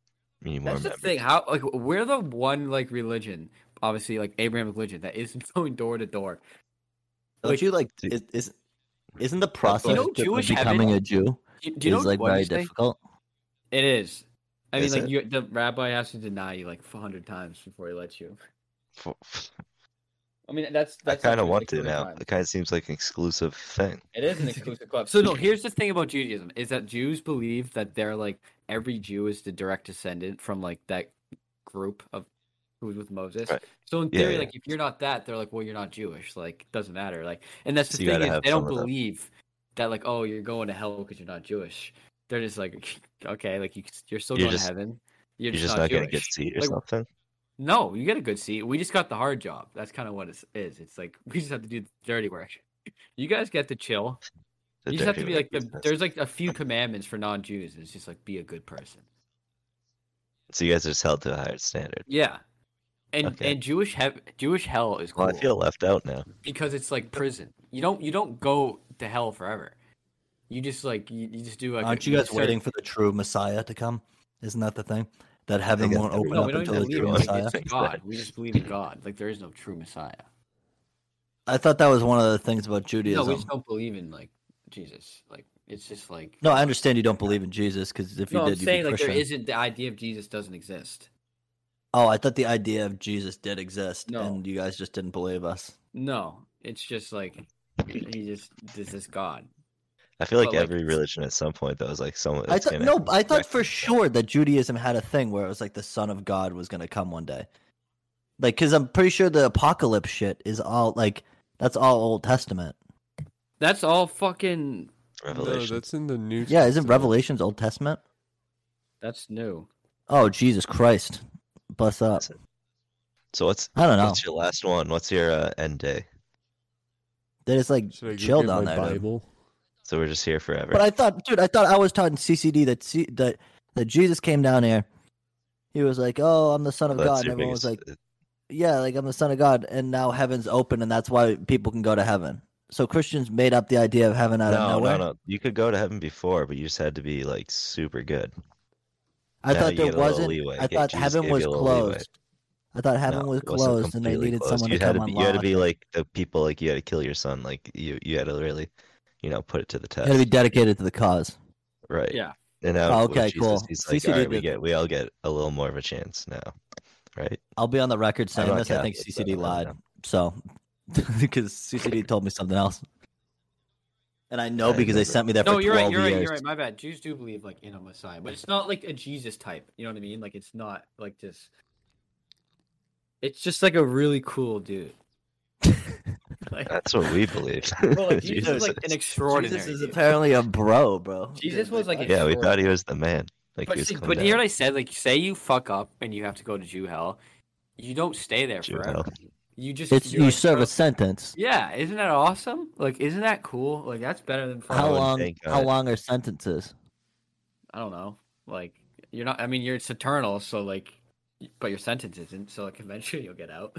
You need more That's the thing. How like we're the one like religion, obviously like Abrahamic religion that isn't going door to door. Don't Like- you like? Is, is isn't the process you know of Jewish becoming heaven? a Jew Do, do you know is like very difficult? It is. I mean, Is like you, the rabbi has to deny you like 400 times before he lets you. I mean, that's I kind of actually, want like, to now. fine. It kind of seems like an exclusive thing. It is an exclusive club. So no, here's the thing about Judaism is that Jews believe that they're like every Jew is the direct descendant from like that group of who was with Moses. Right. So in theory, yeah. like if you're not that, they're like, well, you're not Jewish. Like doesn't matter. Like, and that's the So thing is they don't believe that like oh you're going to hell because you're not Jewish. They're just like okay, like you you're still You're going just- to heaven. You're, You're just, just not, not getting a Jewish. good seat or Like, something. No, you get a good seat. We just got the hard job. That's kind of what it is. It's like we just have to do the dirty work. You guys get to chill. The You just have to be like the. There's like a few commandments for non-Jews. It's just like be a good person. So you guys are just held to a higher standard. Yeah, and Okay. and Jewish hev- Jewish hell is cool Well, I feel left out now. because it's like prison. You don't you don't go to hell forever. You just like you, you just do like. Aren't a- you guys certain- waiting for the true Messiah to come? Isn't that the thing? That heaven won't open No, up until the true in like, Messiah. it's God. We just believe in God. Like there is no true Messiah. I thought that was one of the things about Judaism. No, we just don't believe in like Jesus. Like it's just like. No, I understand you don't believe in Jesus because if you No, I'm did, you'd saying be like there Christian. isn't the idea of Jesus doesn't exist. Oh, I thought the idea of Jesus did exist, No. and you guys just didn't believe us. No, it's just like he just this is God. I feel like But, like, every religion at some point though is like someone. I it's thought gonna no, I thought for sure that Judaism had a thing where it was like the Son of God was going to come one day. Like, because I'm pretty sure the apocalypse shit is all like that's all Old Testament. That's all fucking. No, Revelation. that's in the New. Yeah, isn't Revelations Old Testament? That's new. Oh Jesus Christ, bless up. so what's I don't know. what's your last one? What's your uh, end day? They just like Should I go chill down my there. dude. Bible? So we're just here forever. But I thought, dude, I thought I was taught in CCD that C- that that Jesus came down here. He was like, "Oh, I'm the Son of That's God." And your everyone was like, "Yeah, like I'm the Son of God," and now heaven's open, and that's why people can go to heaven. So Christians made up the idea of heaven out of no, nowhere. no, no. You could go to heaven before, but you just had to be like super good. I Now thought there get a little wasn't. leeway. I thought Jesus heaven was you a little leeway. closed. I thought heaven No, was closed, and they needed closed. someone you to had come to be, You had to be like the people, like you had to kill your son. Like you, you had to really, you know, put it to the test. You test. had to be dedicated to the cause. right. Yeah. And now, Oh, okay, Jesus, cool. He's like, CCD all right, we get, we all get a little more of a chance now, right? I'll be on the record saying not this. I think Catholic, so I CCD lied. So, because CCD told me something else, and I know I because they sent me there No, for you're right. You're years. right. You're right. My bad. Jews do believe like in a Messiah, but it's not like a Jesus type. You know what I mean? Like it's not like just. It's just like a really cool dude. like, That's what we believe. well, like, Jesus, Jesus is like an extraordinary. Jesus is dude. apparently a bro, bro. Jesus was like a- yeah, we thought he was the man. Like But, see, but you hear what I said? Like, say you fuck up and you have to go to Jew hell, you don't stay there Jew forever. hell. You just It's you're like, serve "Oh, a sentence. Yeah, isn't that awesome? Like, isn't that cool? Like, that's better than How long? thank How God. long are sentences? I don't know. Like, you're not. I mean, you're it's eternal, so like, but your sentence isn't. So like, eventually you'll get out.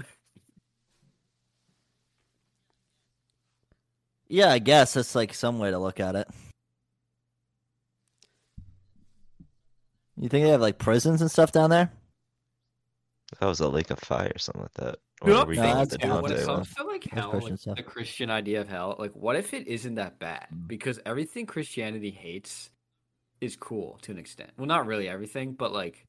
Yeah, I guess that's like some way to look at it. You think they have like prisons and stuff down there? That was a lake of fire or something like that. Or You know, were No, that's the good. when Dante it one? comes to like hell, like, stuff. the Christian idea of hell, like, what if it isn't that bad? Because everything Christianity hates is cool to an extent. Well, not really everything, but like,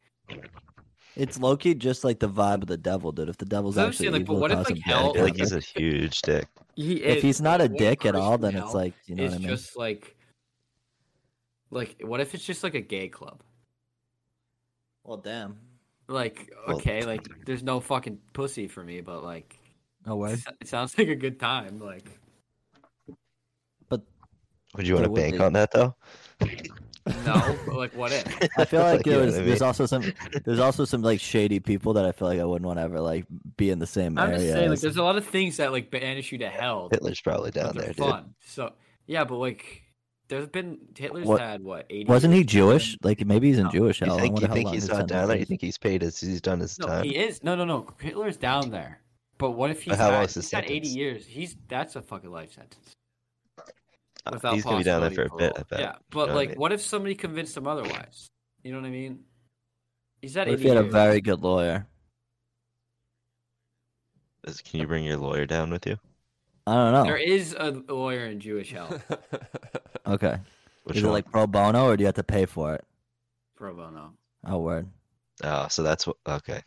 It's low key just like the vibe of the devil, dude. If the devil's I'm actually saying, like, but what if, like, him Yeah, I hell- bad feel like he's a huge dick. he, is, if he's not a what if dick at all, then it's like you know what I mean. just like, like, what if it's just like a gay club? Well, damn. Like, Well- okay, like, there's no fucking pussy for me, but like, No way. it, it sounds like a good time. Like, But Would you want to bank on that though? no, but like, what if? I feel like you know there's what I there's mean? also some there's also some like shady people that I feel like I wouldn't want to ever like be in the same I'm area. just saying, like, there's a lot of things that like banish you to hell. Hitler's probably but down they're there, dude. fun. So yeah, but like, there's been Hitler's What- had what 80 Wasn't he years? Jewish? Like maybe he's in No. Jewish You hell. I think, you think he's his not down there? You think he's paid his he's done his No, time? he is. No, no, no. Hitler's down there. But what if he's But how long had, is his he's had 80 years? He's that's a fucking life sentence. Uh, Without he's gonna be down there for a bit, I bet. Yeah, but know what I like, mean? what if somebody convinced him otherwise? You know what I mean? He's at What if 80 he had a very good lawyer? Is- Can you bring your lawyer down with you? I don't know. There is a lawyer in Jewish hell, Okay. Which is it like pro bono or do you have to pay for it? pro bono. Oh word. Oh, so that's what. Okay,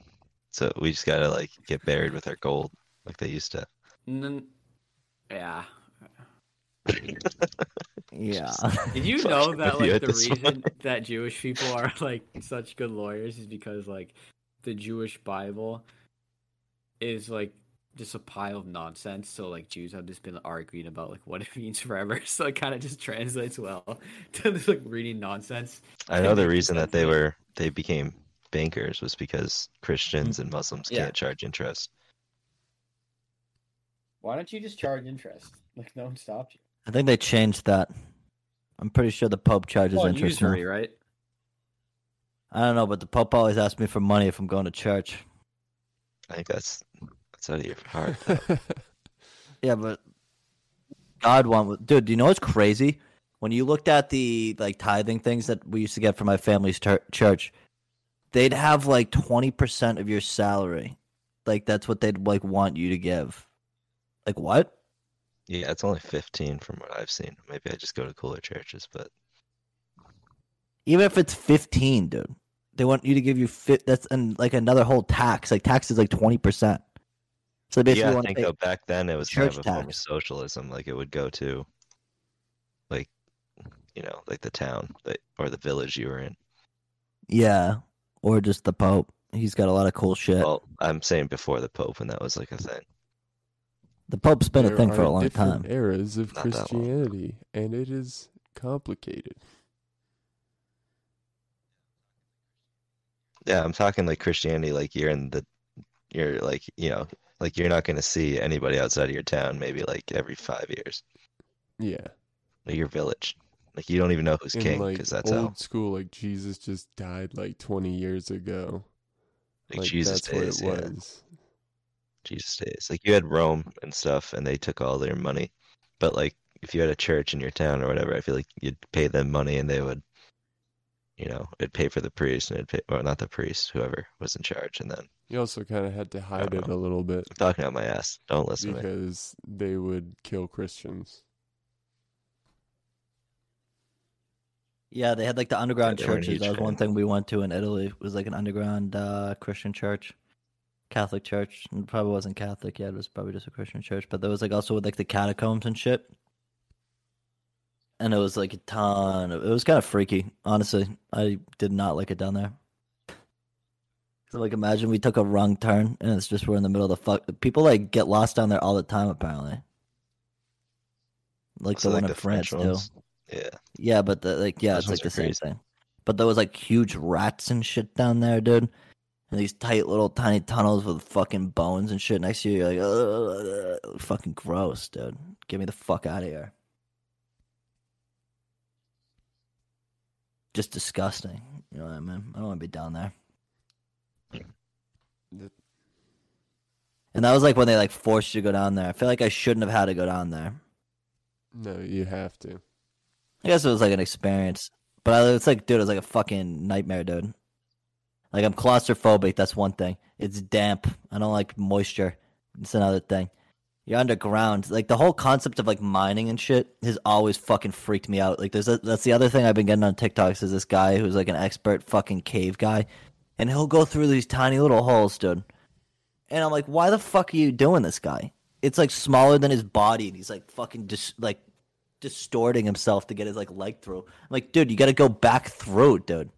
so we just gotta like get buried with our gold, like they used to. N- yeah. Yeah. Did you know that like the this one. reason that Jewish people are like such good lawyers is because like the Jewish Bible is like just a pile of nonsense. So like Jews have just been arguing about like what it means forever. So it kind of just translates well to just like reading nonsense. I know the reason that they were they became bankers was because Christians and Muslims Yeah. can't charge interest. Why don't you just charge interest? Like no one stopped you. I think they changed that. I'm pretty sure the Pope charges Well, interest. now. right? I don't know, but the Pope always asks me for money if I'm going to church. I think that's that's out of your heart. Yeah, but God want dude. Do you know what's crazy? When you looked at the like tithing things that we used to get from my family's tur church, they'd have like twenty percent of your salary. Like that's what they'd like want you to give. Like what? yeah, it's only fifteen from what I've seen. Maybe I just go to cooler churches, but Even if it's fifteen, dude, they want you to give you fit. That's and like another whole tax. Like tax is like twenty percent. So they you basically gotta want to think though. Back then, it was kind of church a form of socialism. Like it would go to, like, you know, like the town that, or the village you were in. Yeah, or just the Pope. He's got a lot of cool shit. Well, I'm saying before the Pope when that was like a thing. the Pope's been a thing for a long time. Eras of Not that long. Christianity, and it is complicated. Yeah, I'm talking like Christianity, like you're in the, you're like, you know, like you're not going to see anybody outside of your town maybe like every five years, Yeah, like your village. Like you don't even know who's in king like because that's old how school, like Jesus just died like twenty years ago. like, Like Jesus that's what it Yeah, was. Jesus days. Like you had Rome and stuff, and they took all their money. But like if you had a church in your town or whatever, I feel like you'd pay them money, and they would, you know, it'd pay for the priest, and it'd pay, or not the priest, whoever was in charge, and then You also kind of had to hide it know. a little bit I'm talking out my ass. Don't listen to me. because they would kill Christians. Yeah, they had like the underground they weren't churches. huge That was one thing we went to in Italy. It Was like an underground uh, Christian church, Catholic church. It probably wasn't Catholic yet. It was probably just a Christian church. But there was like also with like the catacombs and shit. And it was like a ton. Of, it was kind of freaky, honestly. I did not like it down there. So like, imagine we took a wrong turn and it's just we're in the middle of the fuck. People like get lost down there all the time, apparently. Like So the like one the in France French too. Yeah. Yeah, but the, like yeah, Those it's like the are same thing. But there was like huge rats and shit down there, dude. And these tight little tiny tunnels with fucking bones and shit next to you. You're like, Ugh, fucking gross, dude. Get me the fuck out of here. Just disgusting. You know what I mean? I don't want to be down there. And that was like when they like forced you to go down there. I feel like I shouldn't have had to go down there. No, you have to. I guess it was like an experience, but I, it's like, dude, it was like a fucking nightmare, dude. Like I'm claustrophobic. That's one thing. It's damp. I don't like moisture. It's another thing. You're underground. Like the whole concept of like mining and shit has always fucking freaked me out. Like there's a, that's the other thing I've been getting on TikToks is this guy who's like an expert fucking cave guy, and he'll go through these tiny little holes, dude. And I'm like, why the fuck are you doing this, guy? It's like smaller than his body, and he's like fucking just like distorting himself to get his like leg through. I'm like, dude, you got to go back through, dude.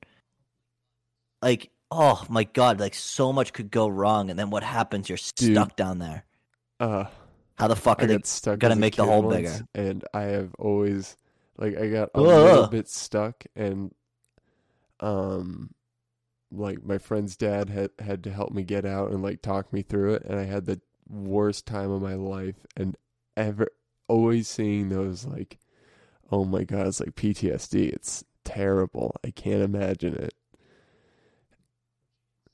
Like, oh my god, like so much could go wrong, and then what happens? You're Dude. stuck down there. Uh, How the fuck I are they? got stuck. gotta make the hole bigger. and I have always like I got a Ugh. little bit stuck, and um, like my friend's dad had had to help me get out and like talk me through it, and I had the worst time of my life, and ever always seeing those like, oh my god, it's like PTSD. It's terrible. I can't imagine it.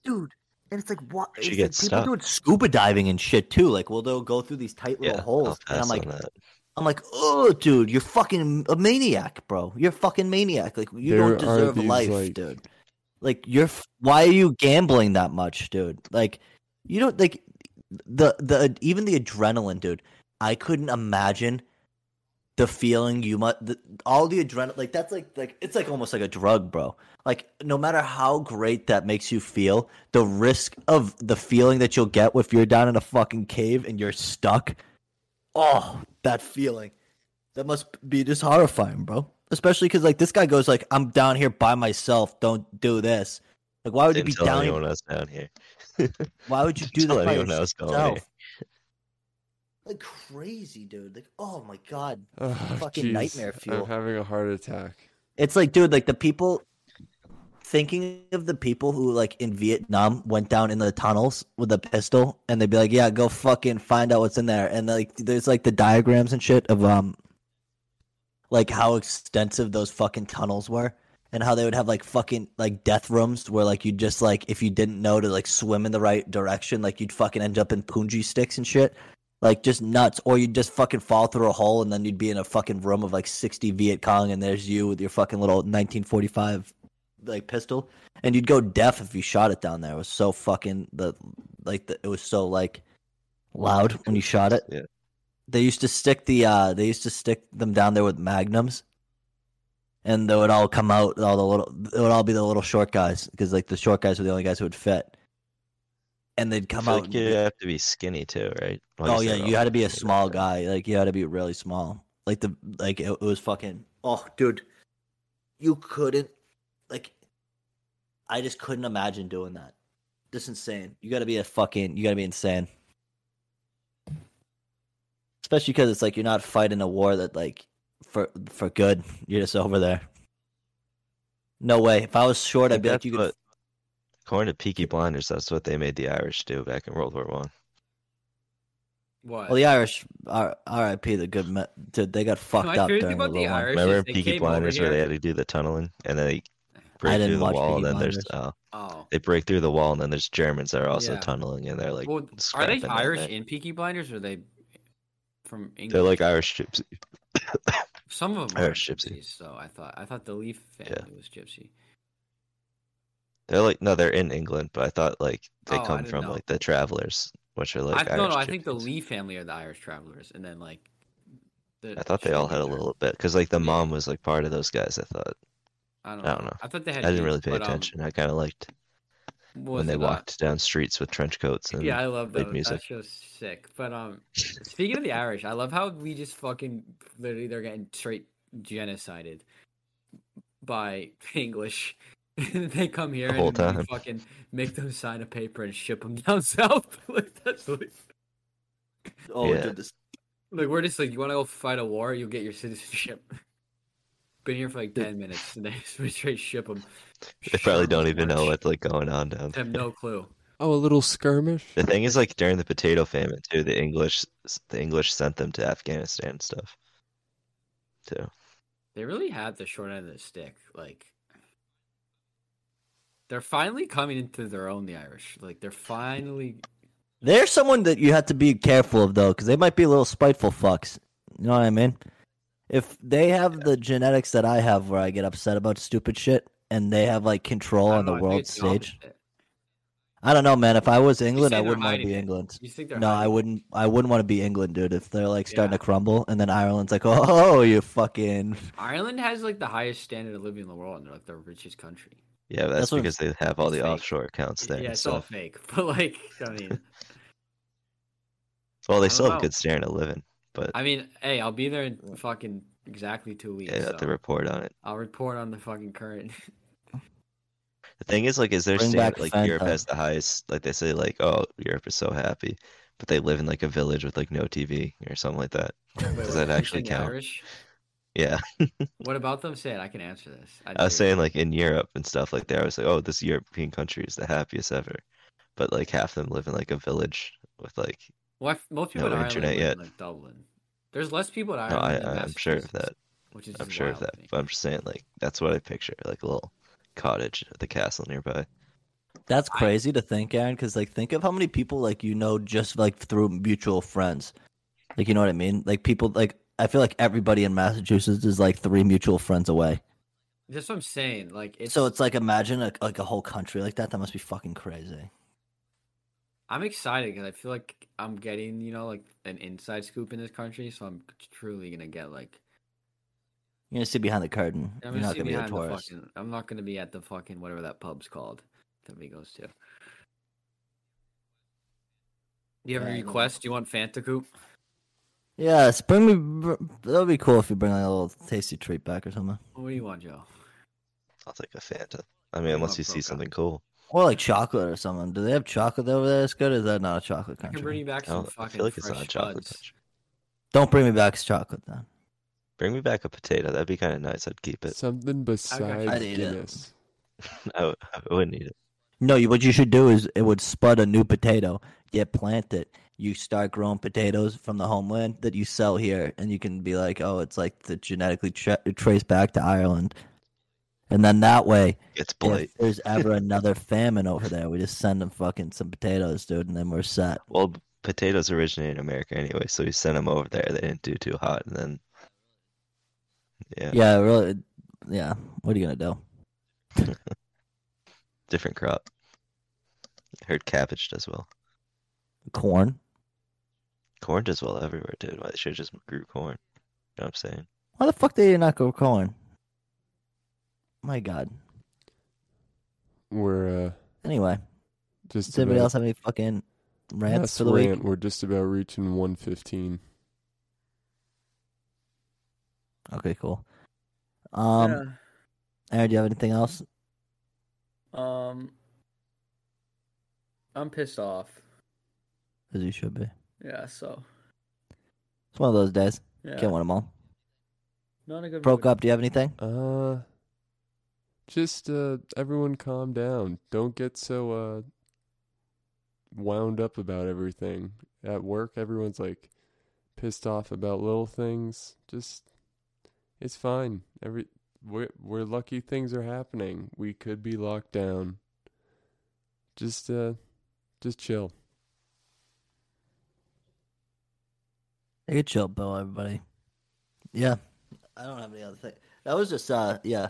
dude. And it's like what? Where'd you it's get like people stuck? doing scuba diving and shit too. Like, well, they'll go through these tight little Yeah. holes, and I'm like. I'm like, oh, dude, you're fucking a maniac, bro. You're a fucking maniac. Like, you There don't deserve these, life, like- dude. Like, you're. Why are you gambling that much, dude? Like, you don't like the the even the adrenaline, dude. I couldn't imagine the feeling you must. The, all the adrenaline, like that's like like it's like almost like a drug, bro. Like, no matter how great that makes you feel, the risk of the feeling that you'll get if you're down in a fucking cave and you're stuck. Oh, that feeling. That must be just horrifying, bro. Especially because like this guy goes like, "I'm down here by myself. Don't do this." Like, why would you Didn't be tell down anyone here? else down here. Why would you do that by anyone else going here. Like crazy, dude. Like, oh my god. Ugh, Fucking jeez, nightmare fuel. I'm having a heart attack. It's like, dude, like the people thinking of the people who like in Vietnam went down in the tunnels with a pistol and they'd be like, Yeah, go fucking find out what's in there. And like there's like the diagrams and shit of um like how extensive those fucking tunnels were and how they would have like fucking like death rooms where like you just like if you didn't know to like swim in the right direction, like you'd fucking end up in punji sticks and shit. Like just nuts. Or you'd just fucking fall through a hole and then you'd be in a fucking room of like sixty Viet Cong and there's you with your fucking little nineteen forty five like pistol. And you'd go deaf if you shot it down there. It was so fucking the like the, it was so like loud when you shot it. Yeah. They used to stick the uh they used to stick them down there with magnums. And they would all come out, all the little, it would all be the little short guys because like the short guys were the only guys who would fit. And they'd come out. like you have to be skinny too, right? Oh yeah, you had to be a small guy. Like you had to be really small. Like the like it, it was fucking. Oh, dude, you couldn't like. I just couldn't imagine doing that. Just insane. You got to be a fucking. You got to be insane. Especially because it's like you're not fighting a war that like for for good. You're just over there. No way. If I was short, I'd be like, That's you could. what- According to Peaky Blinders, that's what they made the Irish do back in World War One. What? Well, the Irish, R- R.I.P. The good, me- dude. They got fucked My up favorite during thing about the War Irish- Remember is Peaky Blinders where they had to do the tunneling and then they break through the wall Peaky and then there's uh, oh. they break through the wall and then there's Germans that are also Yeah. tunneling and they're like well, are they Irish there. in Peaky Blinders or are they from England? They're like Irish gypsy. Some of them are Irish gypsy. gypsies, so I thought I thought the Leaf family was gypsy. They're like no, they're in England, but I thought like they Oh, come from know. like the travelers, which are like I, no, no, I think the. Lee family are the Irish travelers, and then like. The I thought they all had a little bit because like the mom was like part of those guys. I thought I don't, I don't know. I thought they had. I didn't genes, really pay but, um, attention. I kind of liked what when they it, uh, walked down streets with trench coats and Yeah, I love played that. music. That show's sick. But um, speaking of the Irish, I love how we just fucking literally they're getting straight genocided by English. they come here The and we time. fucking make them sign a paper and ship them down south. like that's like, Oh, Yeah. like we're just like you want to go fight a war, you'll get your citizenship. Been here for like ten minutes, and they just straight ship them. they probably don't even know what's like going on down They have no clue. Oh, a little skirmish. The thing is, like during the potato famine too, the English the English sent them to Afghanistan and stuff. Too. They really had the short end of the stick. Like they're finally coming into their own. The Irish, like they're finally. They're someone that you have to be careful of though, because they might be a little spiteful fucks. You know what I mean? If they have the genetics that I have, where I get upset about stupid shit, and they have like control on don't the know, world stage, opposite. I don't know, man. If I was England, I wouldn't want to be it. England. You think they're No, I wouldn't. I wouldn't want to be England, dude. If they're like starting Yeah. to crumble, and then Ireland's like, oh, you fucking. Ireland has like the highest standard of living in the world, and they're like the richest country. Yeah, that's, That's what because they have all the fake. offshore accounts there. yeah, and it's all stuff. fake. But like, I mean, Well, they still don't have know. good standard of living, but I mean, hey, I'll be there in fucking exactly two weeks. yeah, you have to report on it. I'll report on the fucking current. The thing is, like, is their Bring standard like Europe Fanta. has the highest? Like they say, like, oh, Europe is so happy, but they live in like a village with like no TV or something like that. Wait, Does what, that actually count? Irish? Yeah, What about them? Say it. I can answer this. I was saying like in Europe and stuff like that. I was like, oh, this European country is the happiest ever, but like half of them live in like a village with like. Well, most people no in Ireland internet live yet. in like Dublin. There's less people in No, Ireland. I, than I'm sure of that. Which is I'm just sure of that. But I'm just saying, like, that's what I picture, like a little cottage at the castle nearby. That's I- crazy to think, Aaron. Because like, think of how many people like you know just like through mutual friends. Like, you know what I mean? Like people like I feel like everybody in Massachusetts is like three mutual friends away. That's what I'm saying. Like, it's, so it's like imagine a, like a whole country like that. That must be fucking crazy. I'm excited because I feel like I'm getting, you know, like an inside scoop in this country. So I'm truly gonna get like You're gonna see behind the curtain. I'm You're gonna not gonna be a behind the tourist. fucking. I'm not gonna be at the fucking whatever that pub's called that we goes to. Do you have Yeah, I any requests? Do you want Fanta Coop? Yes, bring me. That would be cool if you bring like a little tasty treat back or something, What do you want, Joe? I'll take a Fanta. I mean, unless you see something cool. Or like chocolate or something. Do they have chocolate over there? That's good. Or is that not a chocolate I can country? bring you back some don't, I fucking feel like it's fresh not a chocolate buds. country. Don't bring me back chocolate then. Bring me back a potato. That'd be kind of nice. I'd keep it. Something besides I'd eat it. Guinness. I, w- I wouldn't eat it. No, you, what you should do is it would spud a new potato. get plant it. You start growing potatoes from the homeland that you sell here, and you can be like, oh, it's like the genetically tra- traced back to Ireland. And then that way, It's if there's ever another famine over there, we just send them fucking some potatoes, dude, and then we're set. Well, potatoes originate in America anyway, so we sent them over there. They didn't do too hot, and then yeah, Yeah, really. Yeah, what are you gonna do? different crop. I heard cabbage does well. Corn? Corn does well everywhere, dude. Why they should just grew corn. You know what I'm saying? Why the fuck did you not go corn? My God. We're uh, Anyway, just does anybody about, else have any fucking rants for the week? We're just about reaching 115. Okay, cool. Um, Aaron, do you have anything else? Um, I'm pissed off. As you should be. Yeah, so It's one of those days. yeah, Can't win them all. not a good. Broke mood. up. Do you have anything? Uh, just uh, everyone calm down. Don't get so uh wound up about everything. At work, everyone's like pissed off about little things. Just it's fine. Every we're we're lucky things are happening. We could be locked down. Just uh, just chill. Take a chill, Bill. Everybody. Yeah. I don't have any other thing. That was just uh yeah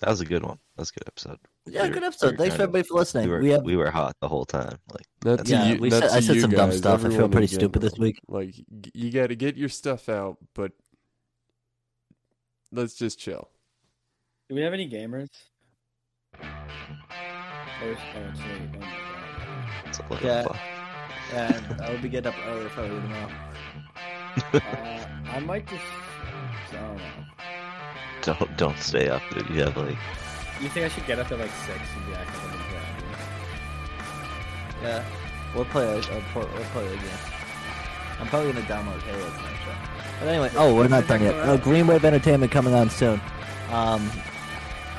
That was a good one. That's a good episode. yeah We were- good we episode. were Thanks kind for of- everybody for listening. We were We have we were hot the whole time. Like Not That's- yeah you, we not said, I said you some dumb guys, stuff. I feel pretty stupid this week. Like you got to get your stuff out, but let's just chill. Do we have any gamers? There's, oh, it's late. My god. it's a little Yeah. And I will be getting up early probably tomorrow. Uh, I might just. I don't know. Don't don't stay up, dude. You have like You think I should get up at like six and be active in the ground? Yeah. We'll play a, a por- we'll play a game. I'm probably gonna download Halo tonight. But anyway, oh, we're not done yet. Uh, Green Wave Entertainment coming on soon. Um,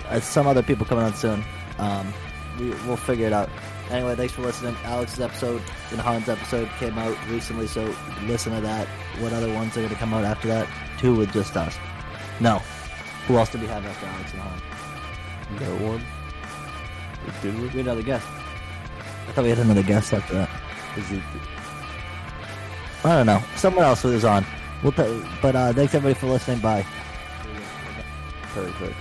uh, some other people coming on soon. Um, we we'll figure it out. Anyway, thanks for listening. Alex's episode and Han's episode came out recently, so listen to that. What other ones are gonna come out after that? Two with just us. No. Who else did we have after Alex and Han? That one. Did we? We had another guest. I thought we had another guest after that. Is it? I don't know. Someone else was on. We'll t- but uh, thanks everybody for listening. Bye. Perfect.